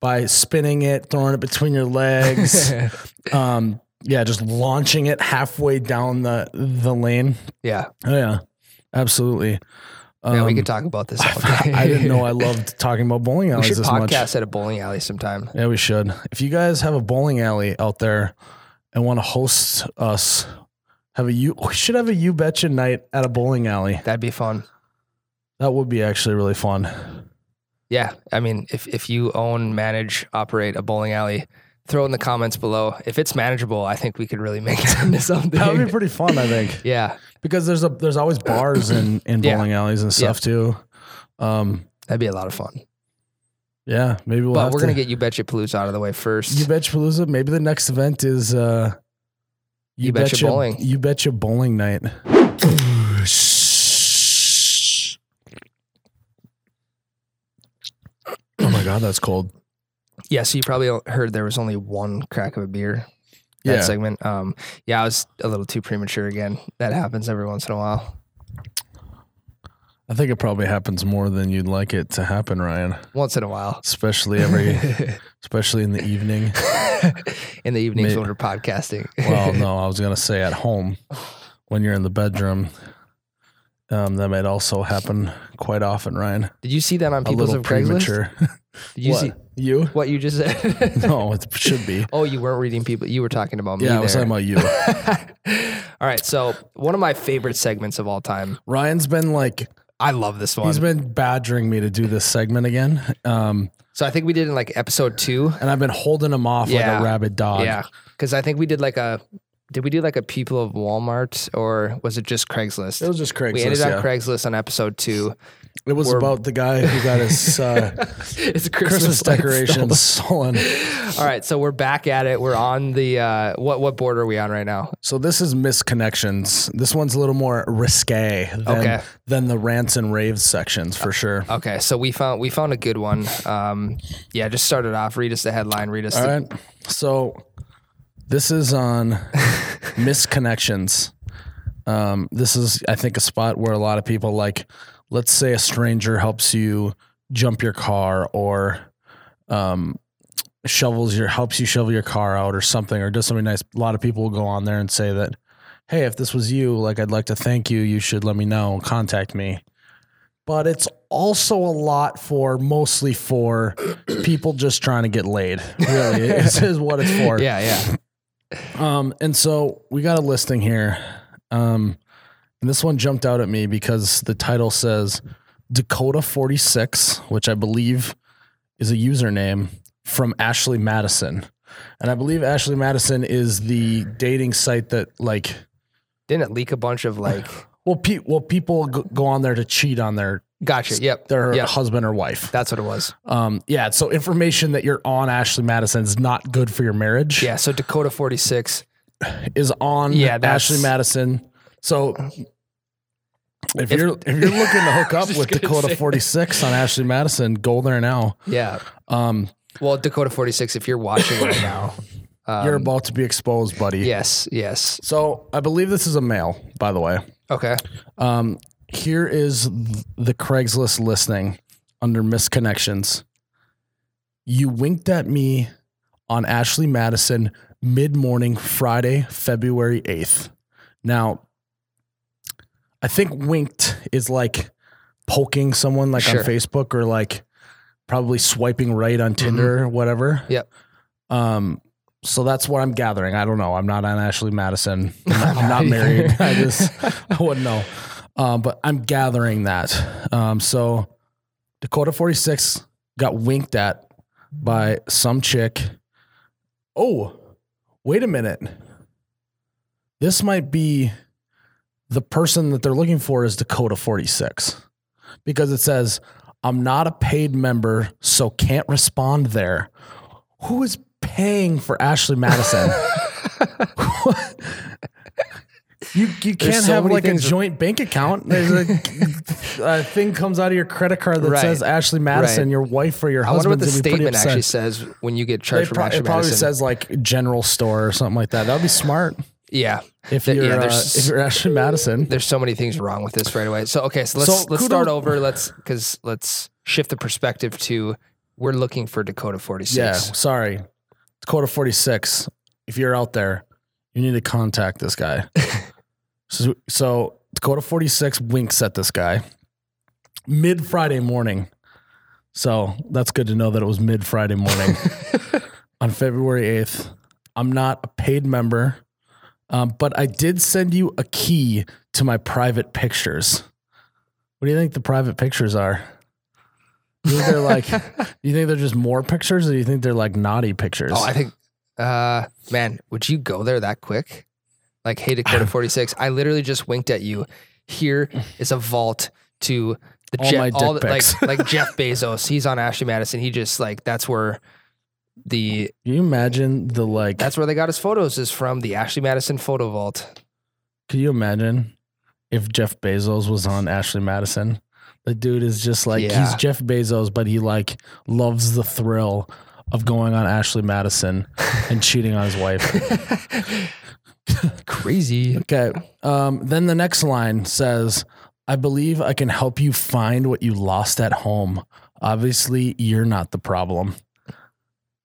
by spinning it, throwing it between your legs. (laughs) um, yeah, just launching it halfway down the the lane. yeah. Oh yeah, absolutely. Yeah, we Um, could talk about this (laughs) all day. I didn't know I (laughs) loved talking about bowling alleys. we should this much. podcast at a bowling alley sometime. Yeah, we should. If you guys have a bowling alley out there and want to host us, have a you we should have a you betcha night at a bowling alley. That'd be fun. That would be actually really fun. Yeah, I mean, if if you own, manage, operate a bowling alley, throw in the comments below. If it's manageable, I think we could really (laughs) make it into something. That would be pretty fun, I think, (laughs) yeah, because there's a there's always bars in in Yeah. bowling alleys and stuff too. Um, that'd be a lot of fun. yeah, maybe we'll. but we're to, gonna get you betcha Palooza out of the way first. you betcha Palooza. Maybe the next event is uh, You Betcha Bowling. You betcha bowling night. (laughs) Oh my god, that's cold. Yeah, so you probably heard there was only one crack of a beer. That Yeah. segment. Um, yeah, I was a little too premature again. That happens every once in a while. I think it probably happens more than you'd like it to happen, Ryan. Once in a while. Especially every, (laughs) especially in the evening. in the evenings when we're podcasting. Well, no, (laughs) I was gonna say at home when you're in the bedroom. Um, that might also happen quite often, Ryan. Did you see that on People's of Craigslist? (laughs) Did you what? see you? what you just said? (laughs) No, it should be. Oh, you weren't reading people. You were talking about me. Yeah, I was there. talking about you. (laughs) all right. So one of my favorite segments of all time. Ryan's been like I love this one. he's been badgering me to do this segment again. Um, so I think we did in like episode two. and I've been holding him off like a rabid dog. Yeah, because I think we did like a. Did we do like a people of Walmart or was it just Craigslist? It was just Craigslist. we ended on. Craigslist on episode two. It was we're- about the guy who got his (laughs) uh, it's a Christmas lights decorations stolen. stolen. All right, so we're back at it. We're on the uh, what what board are we on right now? So this is misconnections. This one's a little more risque than, Okay. than the rants and raves sections for sure. Okay, so we found we found a good one. Um, yeah, just start it off. Read us the headline. Read us. All the, right. So this is on (laughs) misconnections. Um, this is, I think, a spot where a lot of people like, let's say a stranger helps you jump your car or um, shovels your helps you shovel your car out or something or does something nice. A lot of people will go on there and say that, hey, if this was you, like I'd like to thank you. You should let me know. Contact me. But it's also a lot for mostly for people just trying to get laid. Really, (laughs) this is what it's for. Yeah, yeah. Um, and so we got a listing here. Um, and this one jumped out at me because the title says Dakota 46, which I believe is a username from Ashley Madison. And I believe Ashley Madison is the dating site that like Didn't it leak a bunch of like? (sighs) well, pe- well people go, on there to cheat on their Gotcha. Yep. their Yep. husband or wife. That's what it was. Um, yeah, so information that you're on Ashley Madison is not good for your marriage. Yeah. So Dakota 46. (sighs) is on Yeah, Ashley Madison. So if, you're if you're looking to hook (laughs) up with Dakota 46 on Ashley Madison, go there now. Yeah. Um, Well, Dakota 46, if you're watching right now. Um, (laughs) you're about to be exposed, buddy. Yes. Yes. So I believe this is a male, by the way. Okay. Um, here is the Craigslist listing under misconnections. You winked at me on Ashley Madison mid morning Friday, February 8th. Now, I think winked is like poking someone like Sure. on Facebook or like probably swiping right on Tinder or whatever. Yep. Um, so that's what I'm gathering. I don't know. I'm not on Ashley Madison. (laughs) I'm not, I'm not married. I just (laughs) I wouldn't know. Um, but I'm gathering that. Um, so Dakota 46 got winked at by some chick. Oh, wait a minute. This might be the person that they're looking for is Dakota 46 because it says, I'm not a paid member, so can't respond there. Who is paying for Ashley Madison? (laughs) you you can't so have like a joint bank account. There's a, (laughs) a thing comes out of your credit card that Right. says Ashley Madison, Right. your wife or your I wonder husband. what the to be pretty statement actually says when you get It, charged pro- Ashley it probably Madison. says like general store or something like that. That would be smart yeah. if you're yeah, uh, if you're Ashley Madison. There's so many things wrong with this right away. So okay, so let's So let's start over. Let's because let's shift the perspective to we're looking for Dakota 46. Yeah, sorry, Dakota 46. If you're out there, you need to contact this guy. (laughs) so, so Dakota 46 winks at this guy mid Friday morning. So that's good to know that it was mid Friday morning (laughs) on February 8th. I'm not a paid member, um, but I did send you a key to my private pictures. What do you think the private pictures are? You think they're like, (laughs) you think they're just more pictures or do you think they're like naughty pictures? Oh, I think, uh, man, would you go there that quick? Like, hey, Dakota (laughs) 46, I literally just winked at you. Here is a vault to the All Jeff, my all dick the, like, like Jeff (laughs) Bezos. He's on Ashley Madison. He just like, that's where the, Can you imagine the like, that's where they got his photos is from the Ashley Madison photo vault. can you imagine if Jeff Bezos was on Ashley Madison? The dude is just like, he's Yeah. Jeff Bezos, but he like loves the thrill of going on Ashley Madison (laughs) and cheating on his wife. (laughs) Crazy. Okay. Um, then the next line says, I believe I can help you find what you lost at home. Obviously, you're not the problem.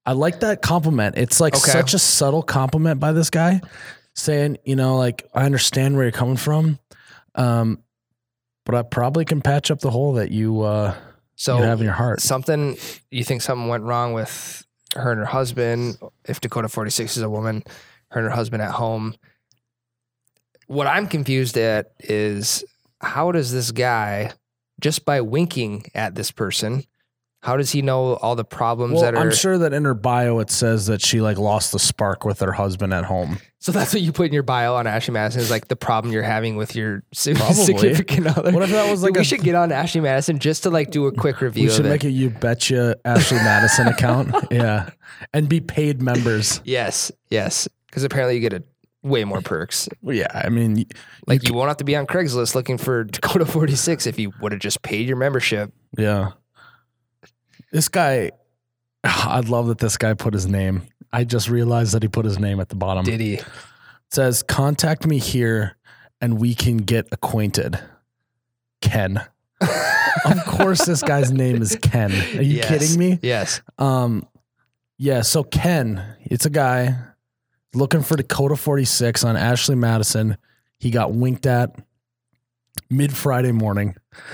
I like that compliment. It's like Okay. such a subtle compliment by this guy saying, you know, like, I understand where you're coming from. Um, but I probably can patch up the hole that you, uh, So you have in your heart. something you think something went wrong with her and her husband if dakota 46 is a woman her and her husband at home what i'm confused at is how does this guy just by winking at this person how does he know all the problems Well, that are I'm sure that in her bio it says that she like lost the spark with her husband at home. so that's what you put in your bio on ashley madison is like the problem you're having with your (laughs) Probably. significant other What if that was like we a- should get on ashley madison just to like do a quick review We should of it make a you betcha Ashley Madison account. (laughs) Yeah. And be paid members. yes yes because apparently you get a way more perks Well, yeah. I mean, Like you won't have to be on Craigslist looking for (laughs) Dakota 46 if you would have just paid your membership. yeah. This guy, (sighs) I'd love that this guy put his name. I just realized that he put his name at the bottom. Did he? It says, contact me here and we can get acquainted. Ken. (laughs) of course, this guy's name is Ken. Are you Yes. kidding me? Yes. Um, yeah. So Ken, it's a guy looking for Dakota 46 on Ashley Madison. He got winked at mid Friday morning. (laughs)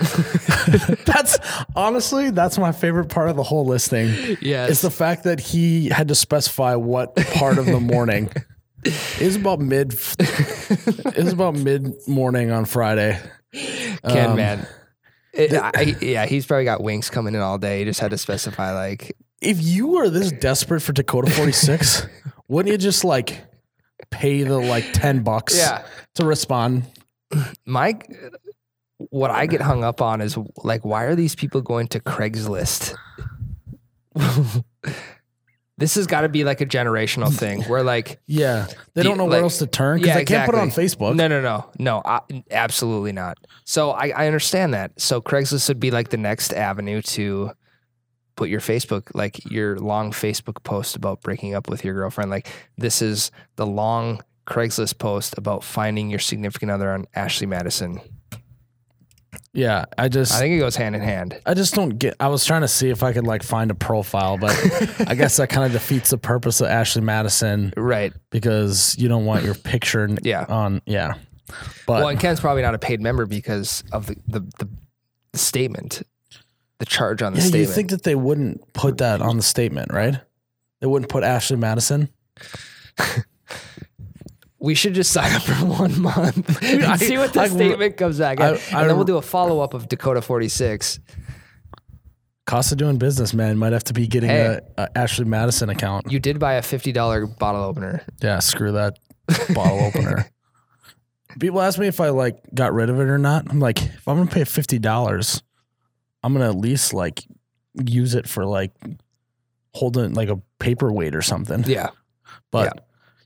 that's honestly, that's my favorite part of the whole listing. Yeah, It's the fact that he had to specify what part of the morning. It was about mid. it was about mid morning on Friday. Ken, Um, man. It, I, yeah, he's probably got winks coming in all day. He just had to specify like, If you were this desperate for Dakota 46, (laughs) wouldn't you just like pay the like 10 bucks yeah. to respond? My what I get hung up on is like, why are these people going to Craigslist? (laughs) this has got to be like a generational thing where like Yeah. They Do don't know where else to turn because Yeah, they can't put it on. Facebook. No, no, no, no, I, absolutely not. So I, I understand that. So Craigslist would be like the next avenue to put your Facebook, like your long Facebook post about breaking up with your girlfriend. Like this is the long Craigslist post about finding your significant other on Ashley Madison. Yeah. I just. I think it goes hand in hand. I just don't get. I was trying to see if I could like find a profile, but I guess that kind of defeats the purpose of Ashley Madison Right. because you don't want your picture Yeah. on. Yeah, but well, and Ken's probably not a paid member because of the the, the, the statement, the charge on the yeah, you think that they wouldn't put that on the statement, right? They wouldn't put Ashley Madison. (laughs) we should just sign up for (laughs) one month and I- (laughs) see what the I- statement comes back I- at. I- and then we'll do a follow up of Dakota 46. Cost of doing business, man. Might have to be getting Hey. a, a Ashley Madison account. You did buy a $50 bottle opener. Yeah, screw that (laughs) bottle opener. People ask me if I like got rid of it or not. I'm like, if I'm gonna pay fifty dollars, I'm gonna at least like use it for like holding like a paperweight or something. Yeah. But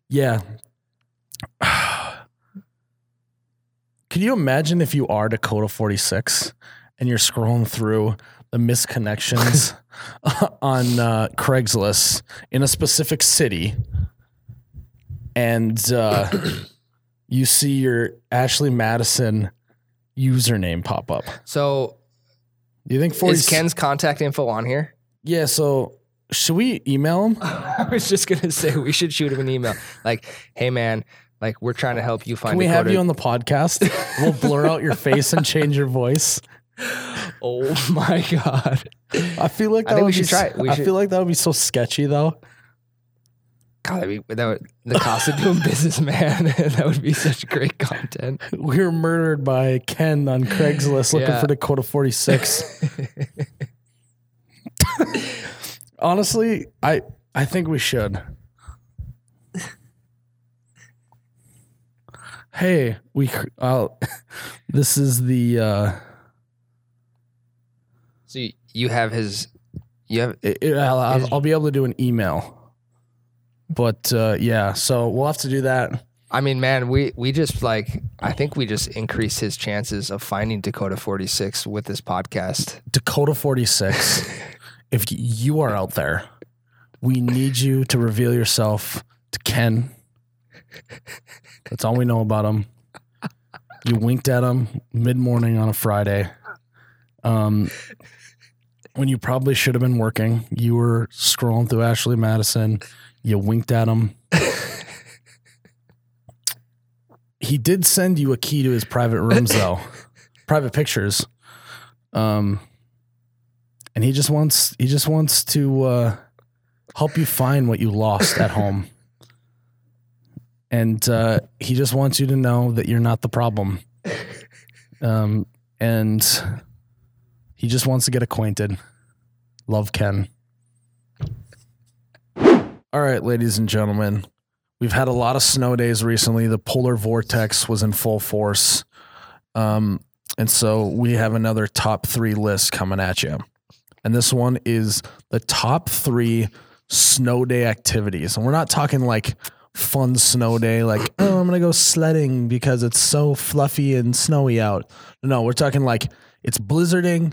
yeah. (sighs) Can you imagine if you are Dakota 46 and you're scrolling through the misconnections (laughs) (laughs) on uh, Craigslist in a specific city and uh, (coughs) you see your Ashley Madison username pop up? So Do you think 40 is Ken's contact info on here? Yeah, so should we email him? (laughs) I was just going to say we should shoot him an email. Like, hey, man, like we're trying to help you find Can we have you on the podcast? We'll blur out your face and change your voice. (laughs) oh my God. I feel like I that think we would should be try it. We I should- feel like that would be so sketchy though. God, that would, the cost of doing (laughs) business, man. (laughs) that would be such great content. We were murdered by Ken on Craigslist looking Yeah. for Dakota 46. Honestly, I I think we should. Hey, we uh, (laughs) this is the uh So you, have his, you have, it, it- I'll, I'll, I'll be able to do an email. But uh yeah, so we'll have to do that. I mean, man, we we just like I think we just increased his chances of finding Dakota 46 with this podcast. Dakota 46, (laughs) if you are out there, we need you to reveal yourself to Ken. That's all we know about him. You winked at him mid morning on a Friday. Um, when you probably should have been working, you were scrolling through Ashley Madison. You winked at him. he did send you a key to his private rooms, (laughs) though, private pictures. Um, and he just wants he just wants to uh, help you find what you lost at home. And uh, he just wants you to know that you're not the problem. Um, and he just wants to get acquainted. Love Ken. All right, ladies and gentlemen, we've had a lot of snow days recently. The polar vortex was in full force. Um, and so we have another top three list coming at you. And this one is the top three snow day activities. And we're not talking like fun snow day, like, (clears throat) oh, I'm to go sledding because it's so fluffy and snowy out. No, we're talking like it's blizzarding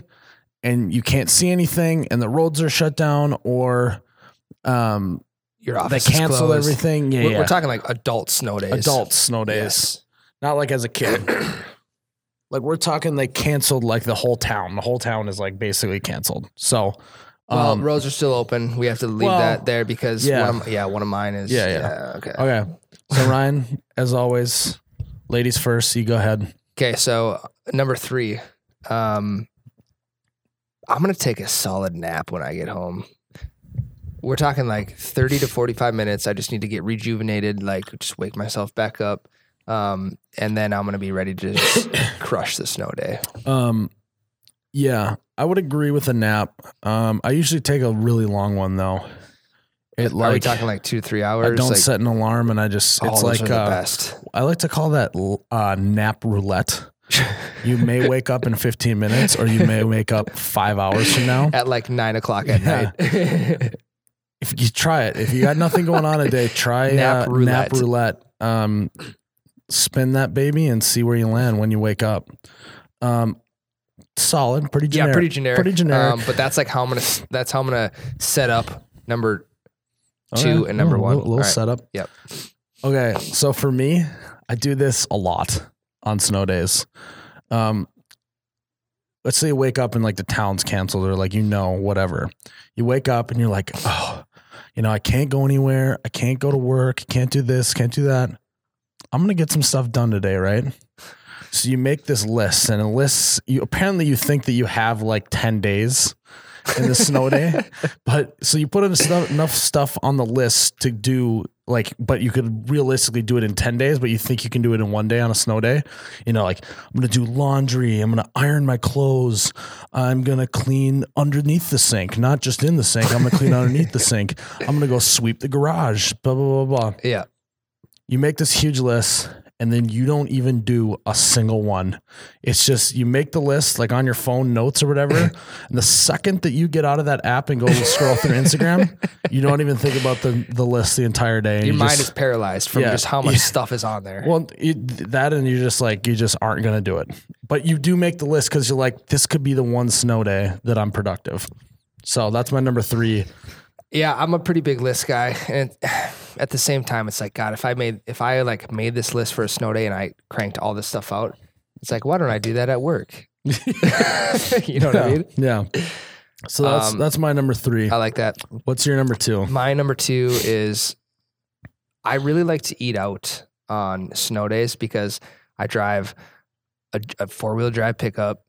and you can't see anything and the roads are shut down or um, Your they office they cancel closed. everything. Yeah, We're, yeah. we're talking like adult snow days. adult snow days. Yes. Not like as a kid. (clears throat) like we're talking they canceled like the whole town. The whole town is like basically canceled. So Well, um, roads are still open. We have to leave well, that there because yeah. one of, yeah, one of mine is Yeah, yeah. okay. okay. So Ryan, as always, ladies first, you go ahead. Okay, so number three, um, I'm gonna take a solid nap when I get home. We're talking like 30 to 45 minutes. I just need to get rejuvenated, like just wake myself back up. Um, and then I'm going to be ready to just (coughs) crush the snow day. Um, yeah, I would agree with a nap. Um, I usually take a really long one though. It Are we like talking like two three hours? I don't like, set an alarm and I just it's like uh, best. I like to call that uh, nap roulette. You may (laughs) wake up in 15 minutes or you may wake up five hours from now. At like nine o'clock at Yeah. night. If you try it, if you got nothing going on a day, try Nap uh, roulette. nap roulette. Um, spin that baby and see where you land when you wake up. Um, solid, pretty generic. yeah, pretty generic. Pretty generic. Um, but that's like how I'm gonna. That's how I'm gonna set up number Okay. two and number Oh, one. Little, little right. setup. Yep. Okay, so for me, I do this a lot on snow days. Um, let's say you wake up and like the town's canceled or like you know whatever. You wake up and you're like, oh, you know, I can't go anywhere. I can't go to work. Can't do this. Can't do that. I'm gonna get some stuff done today, right? So you make this list, and a list. You apparently you think that you have like ten days in the snow day, (laughs) but so you put enough stuff on the list to do like, but you could realistically do it in ten days, but you think you can do it in one day on a snow day. You know, like I'm gonna do laundry, I'm gonna iron my clothes, I'm gonna clean underneath the sink, not just in the sink. I'm gonna clean underneath the (laughs) sink. I'm gonna go sweep the garage. Blah blah blah blah Yeah. You make this huge list and then you don't even do a single one. It's just you make the list like on your phone notes or whatever. (laughs) and the second that you get out of that app and go to scroll through Instagram, (laughs) you don't even think about the, the list the entire day. Your you mind just- is paralyzed from Yeah. just how much Yeah. stuff is on there. well, it, that and you're just like you just aren't gonna do it. But you do make the list because you're like, this could be the one snow day that I'm productive. So that's my number three. Yeah, I'm a pretty big list guy, and at the same time, it's like God. If I made if I like made this list for a snow day and I cranked all this stuff out, it's like why don't I do that at work? (laughs) you know what I mean? yeah. So that's Um, that's my number three. I like that. What's your number two? My number two is I really like to eat out on snow days because I drive a, a four wheel drive pickup.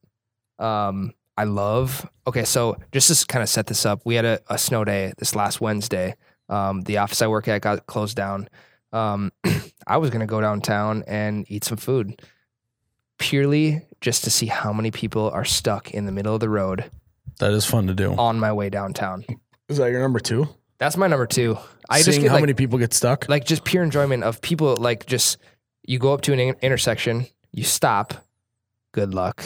Um, I love. Okay, so just to kind of set this up, we had a, a snow day this last Wednesday. Um, the office I work at got closed down. Um, (clears throat) I was gonna go downtown and eat some food, purely just to see how many people are stuck in the middle of the road That is fun to do. on my way downtown. Is that your number two? That's my number two. I just Seeing get how like, many people get stuck. like just pure enjoyment of people like just you go up to an in- intersection, you stop. Good luck.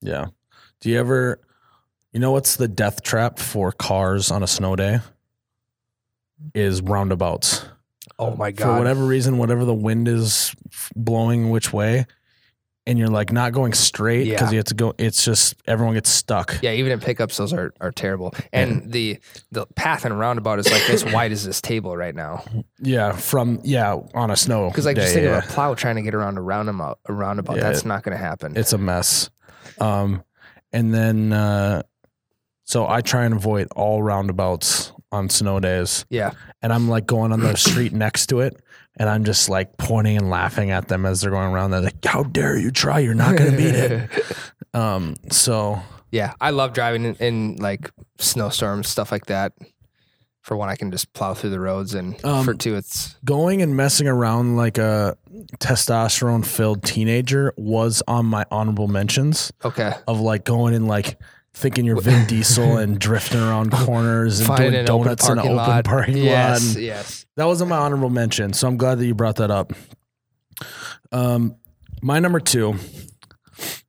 yeah. Do you ever, you know, what's the death trap for cars on a snow day? Is roundabouts. Oh my god! For whatever reason, whatever the wind is blowing which way, and you're like not going straight because Yeah. you have to go. It's just everyone gets stuck. Yeah, even in pickups, those are, are terrible. And the the path in a roundabout is like as wide as this table right now. Yeah, from yeah on a snow Because like day, just think yeah. of a plow trying to get around a roundabout. A roundabout. Yeah, That's not going to happen. it's a mess. Um, and then uh, so I try and avoid all roundabouts on snow days. yeah. and I'm like going on the street next to it, and I'm just like pointing and laughing at them as they're going around. They're like, "How dare you try? You're not going to beat it." (laughs) Um, so yeah, I love driving in, in like snowstorms, stuff like that. For one, I can just plow through the roads, and Um, for two, it's going and messing around like a testosterone filled teenager was on my honorable mentions okay. of like going and like thinking you're Vin Diesel (laughs) and drifting around corners and Finding doing donuts in an open lot. parking yes, lot. And yes. that was on my honorable mention. So I'm glad that you brought that up. Um, my number two.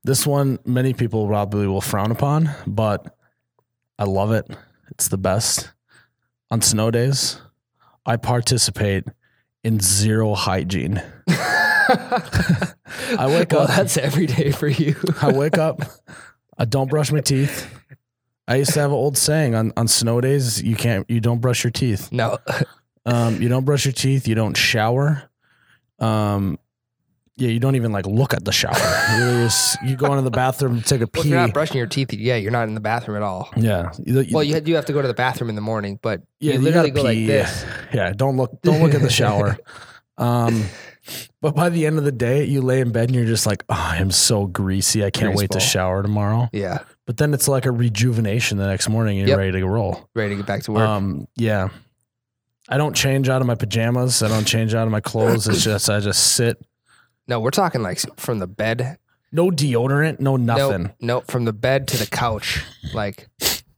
This one, many people probably will frown upon, but I love it. It's the best. On snow days, I participate in zero hygiene. (laughs) I wake well, up. that's every day for you. I wake up. I don't brush my teeth. I used to have an old saying on, on snow days, you can't you don't brush your teeth. no, (laughs) Um, you don't brush your teeth. You don't shower. Um, yeah, you don't even like look at the shower. You just you go into the bathroom, to take a well, pee. you're not brushing your teeth, yeah, you're not in the bathroom at all. yeah, you, you- Well, you do have to go to the bathroom in the morning, but yeah, you literally gotta go like this. Yeah, don't look don't look at the shower. (laughs) Um, but by the end of the day, you lay in bed and you're just like, oh, I am so greasy. I can't wait to shower tomorrow. Yeah, but then it's like a rejuvenation the next morning and you're Yep. ready to roll. Ready to get back to work. Um, yeah. I don't change out of my pajamas. I don't change out of my clothes. It's just I just sit. no, we're talking like from the bed. No deodorant, no nothing. Nope, nope, from the bed to the couch, like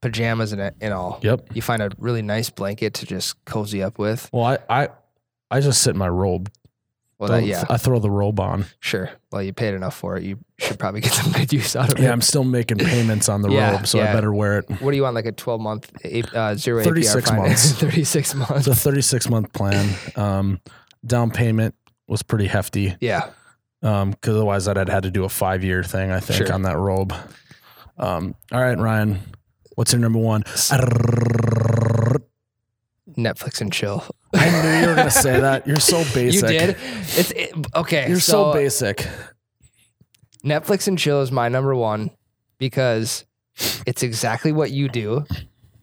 pajamas and, and all. Yep. You find a really nice blanket to just cozy up with. Well, I, I I just sit in my robe. Well, that, yeah, I throw the robe on. sure. Well, you paid enough for it. You should probably get some good use out of it. Yeah. I'm still making payments on the (laughs) Yeah, robe, so I better wear it. What do you want? Like a 12 month, uh, zero 36 APR months. (laughs) 36 months. It's a 36 month plan. Um, down payment was pretty hefty. yeah. Um, because otherwise I'd had had to do a five year thing, I think, Sure. on that robe. Um, all right, Ryan, what's your number one? Netflix and chill. I knew you were gonna say that. You're so (laughs) basic. You did? It's it, okay. You're so, basic. Netflix and chill is my number one because it's exactly what you do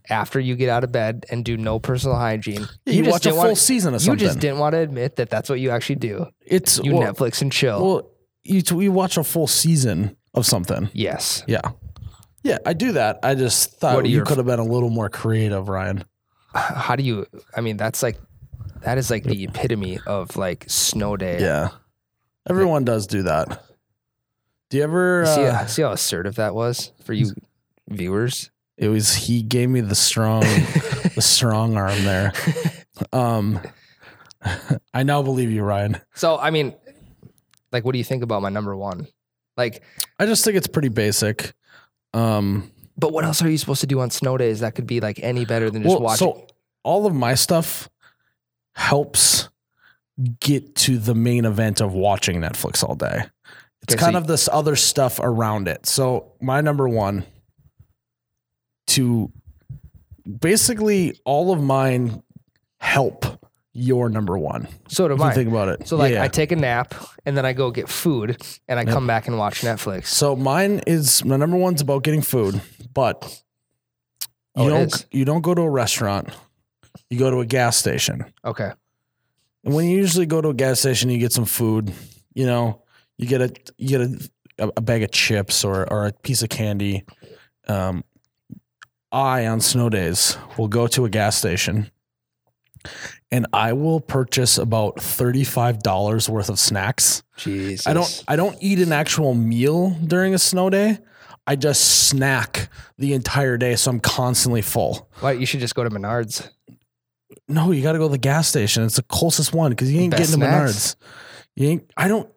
after you get out of bed and do no personal hygiene. You, just watch a full wanna- season of something. You just didn't want to admit that that's what you actually do. It's You well, Netflix and chill. well, you you watch a full season of something. yes. Yeah, yeah, I do that. I just thought you your- could have been a little more creative, Ryan. How do you? I mean, that's like that is like the epitome of like snow day. Yeah, everyone does do that. Do you ever? See, Uh, see how assertive that was for you viewers. it was he gave me the strong, (laughs) the strong arm there. Um, (laughs) I now believe you, Ryan. So I mean, like, what do you think about my number one? Like, I just think it's pretty basic. Um, but what else are you supposed to do on snow days that could be like any better than just well, watching? so all of my stuff helps get to the main event of watching Netflix all day. It's Okay, kind you- of this other stuff around it. So my number one to basically all of mine help your number one. so do mine. think about it. So like Yeah. I take a nap and then I go get food and I Yep. come back and watch Netflix. So mine is my number one's about getting food, but you Oh, it don't you don't go to a restaurant. You go to a gas station. Okay. And when you usually go to a gas station, you get some food. You know, you get a you get a, a bag of chips or or a piece of candy. Um, I on snow days will go to a gas station, and I will purchase about thirty five dollars worth of snacks. Jesus. I don't I don't eat an actual meal during a snow day. I just snack the entire day, so I'm constantly full. Why you should just go to Menards. No, you got to go to the gas station. It's the closest one because you ain't Best getting to? Menards. You ain't. I don't.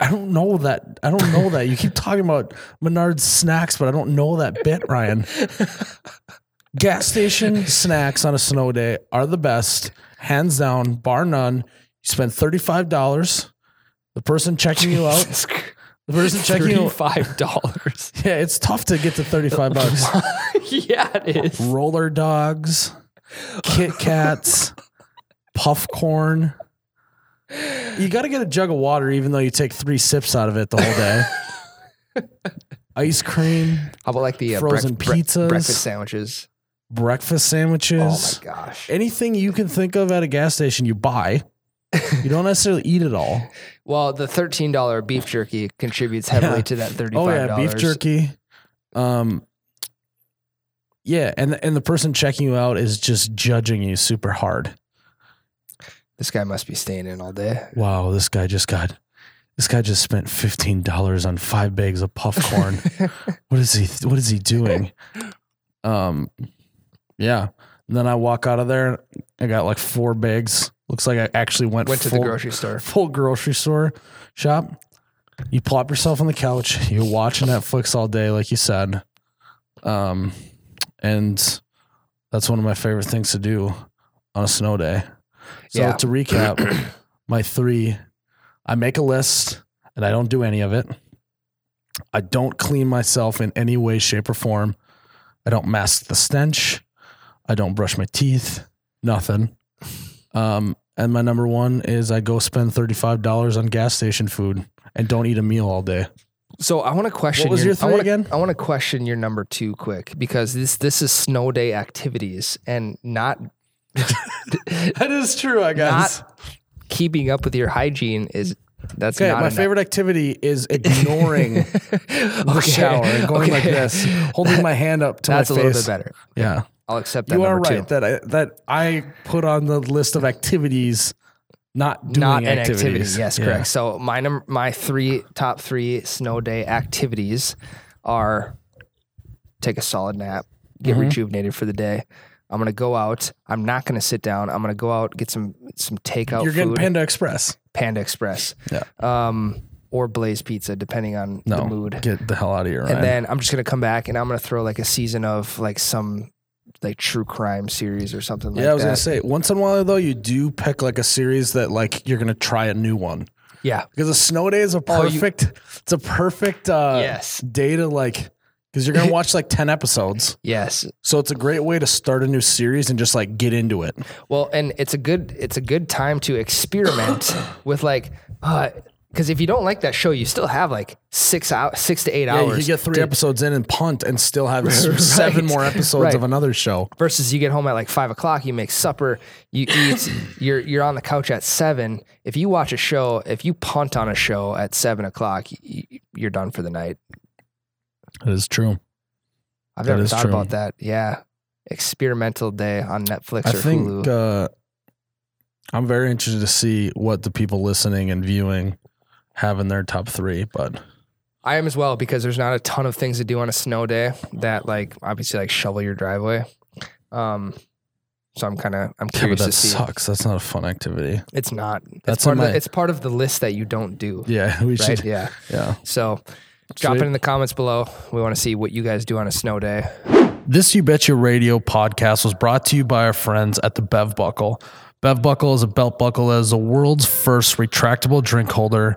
I don't know that. I don't know that. You keep (laughs) talking about Menards snacks, but I don't know that bit, Ryan. gas station snacks on a snow day are the best, hands down, bar none. You spend thirty five dollars. The person checking you out, the person checking you. Thirty-five dollars. (laughs) Yeah, it's tough to get to thirty five bucks. (laughs) yeah, it is. roller dogs, Kit Kats, puff corn. You got to get a jug of water, even though you take three sips out of it the whole day. (laughs) Ice cream, How about like the uh, Frozen brec- bre- pizzas? breakfast sandwiches? breakfast sandwiches? Oh my gosh. Anything you can think of at a gas station, you buy. You don't necessarily eat it all. (laughs) Well, the thirteen dollar beef jerky contributes heavily Yeah. to that thirty-five. Oh yeah, beef jerky. Um, yeah, and the, and the person checking you out is just judging you super hard. This guy must be staying in all day. wow, this guy just got this guy just spent fifteen dollars on five bags of puff corn. (laughs) what is he what is he doing? Um yeah. And then I walk out of there, I got like four bags. Looks like I actually went, Went to the grocery store. (laughs) full grocery store shop. You plop yourself on the couch, you watch Netflix all day, like you said. Um and that's one of my favorite things to do on a snow day. So Yeah. to recap, (clears throat) my three, I make a list and I don't do any of it. I don't clean myself in any way, shape, or form. I don't mask the stench. I don't brush my teeth. Nothing. Um, and my number one is I go spend $35 on gas station food and don't eat a meal all day. So I want to question. What was your I three wanna, again? I want to question your number two quick because this this is snow day activities and not (laughs) that is true, I not keeping up with your hygiene is That's Okay, my an- favorite activity is ignoring (laughs) the Okay, shower and going like this, holding my hand up to my face. That's a little bit better. Yeah, I'll accept that. you are right Two. that I, that I put on the list of activities, not doing Not an activities. activity. Yes, Yeah. correct. So my num- my three top three snow day activities are take a solid nap, get Mhm. rejuvenated for the day. I'm gonna go out. I'm not gonna sit down. I'm gonna go out get some some takeout You're getting food. Panda Express. Panda Express. Yeah. Um, or Blaze Pizza, depending on No, the mood. get the hell out of here. And then I'm just gonna come back and I'm gonna throw like a season of like some like true crime series or something like that. yeah, I was that. gonna say once in a while though, you do pick like a series that like you're gonna try a new one yeah. because a snow day is a Oh, you- perfect. it's a perfect uh, yes. day to like because you're gonna (laughs) watch like ten episodes, Yes. so it's a great way to start a new series and just like get into it. Well, and it's a good it's a good time to experiment (coughs) with like because if you don't like that show, you still have like six out six to eight Yeah, you hours. could get three to- episodes in and punt and still have (laughs) s- seven more episodes Right. of another show. versus you get home at like five o'clock, you make supper, you eat, (laughs) you're you're on the couch at seven. If you watch a show, if you punt on a show at seven o'clock, you're done for the night. That is true. I've That never thought true. about that. Yeah, experimental day on Netflix I or think Hulu. uh, I'm very interested to see what the people listening and viewing have in their top three. But I am as well because there's not a ton of things to do on a snow day that like obviously like shovel your driveway. Um, so I'm kind of I'm yeah, curious that to see. sucks. That's not a fun activity. It's not. It's That's part in of my- the, it's part of the list that you don't do. Yeah, (laughs) we Right? should. Yeah. Yeah. So drop Sweet. it in the comments below. We want to see what you guys do on a snow day. This You Betcha Radio podcast was brought to you by our friends at the Bev Buckle. Bev Buckle is a belt buckle that is the world's first retractable drink holder,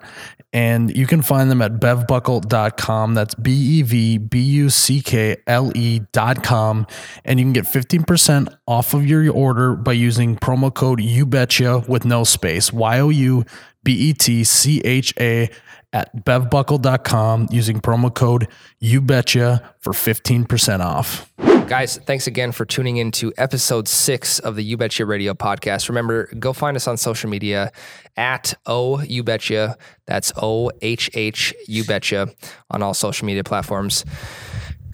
and you can find them at bevbuckle.com. That's B E V B U C K L E.com. And you can get 15% off of your order by using promo code YouBetcha with no space. Y O U B E T C H A at bevbuckle.com using promo code YouBetcha for 15% off. Guys, thanks again for tuning in to episode six of the You Betcha Radio podcast. Remember, go find us on social media at O You Betcha. That's O H H You Betcha on all social media platforms.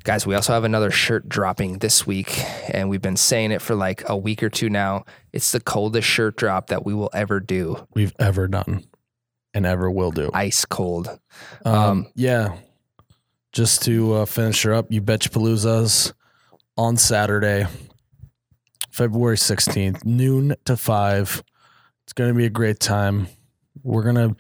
Guys, we also have another shirt dropping this week, and we've been saying it for like a week or two now. It's the coldest shirt drop that we will ever do. we've ever done and ever will do. Ice cold. Um, um, yeah. Just to uh, finish her up, you betcha Palooza's on Saturday, February 16th, noon to 5. It's going to be a great time. We're going to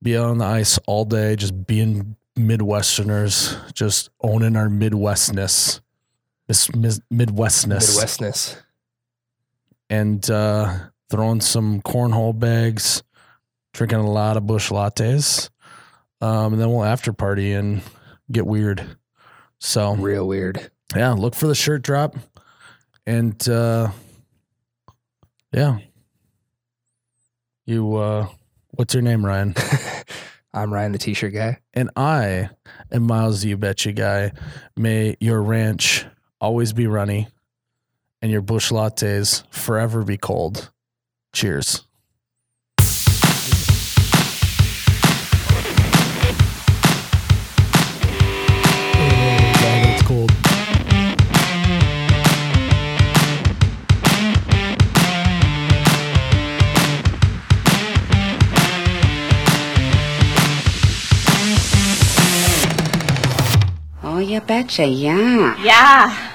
be out on the ice all day, just being Midwesterners, just owning our Midwestness. This mis- Midwestness. Midwestness. and uh, throwing some cornhole bags, drinking a lot of Busch lattes, um, and then we'll after party and get weird. So Real weird. Yeah, look for the shirt drop, and uh, yeah, you. Uh, what's your name, Ryan? (laughs) I'm Ryan, the t-shirt guy. and I am Miles, the You Betcha guy. May your ranch always be runny, and your Busch lattes forever be cold. Cheers. You betcha, yeah. Yeah.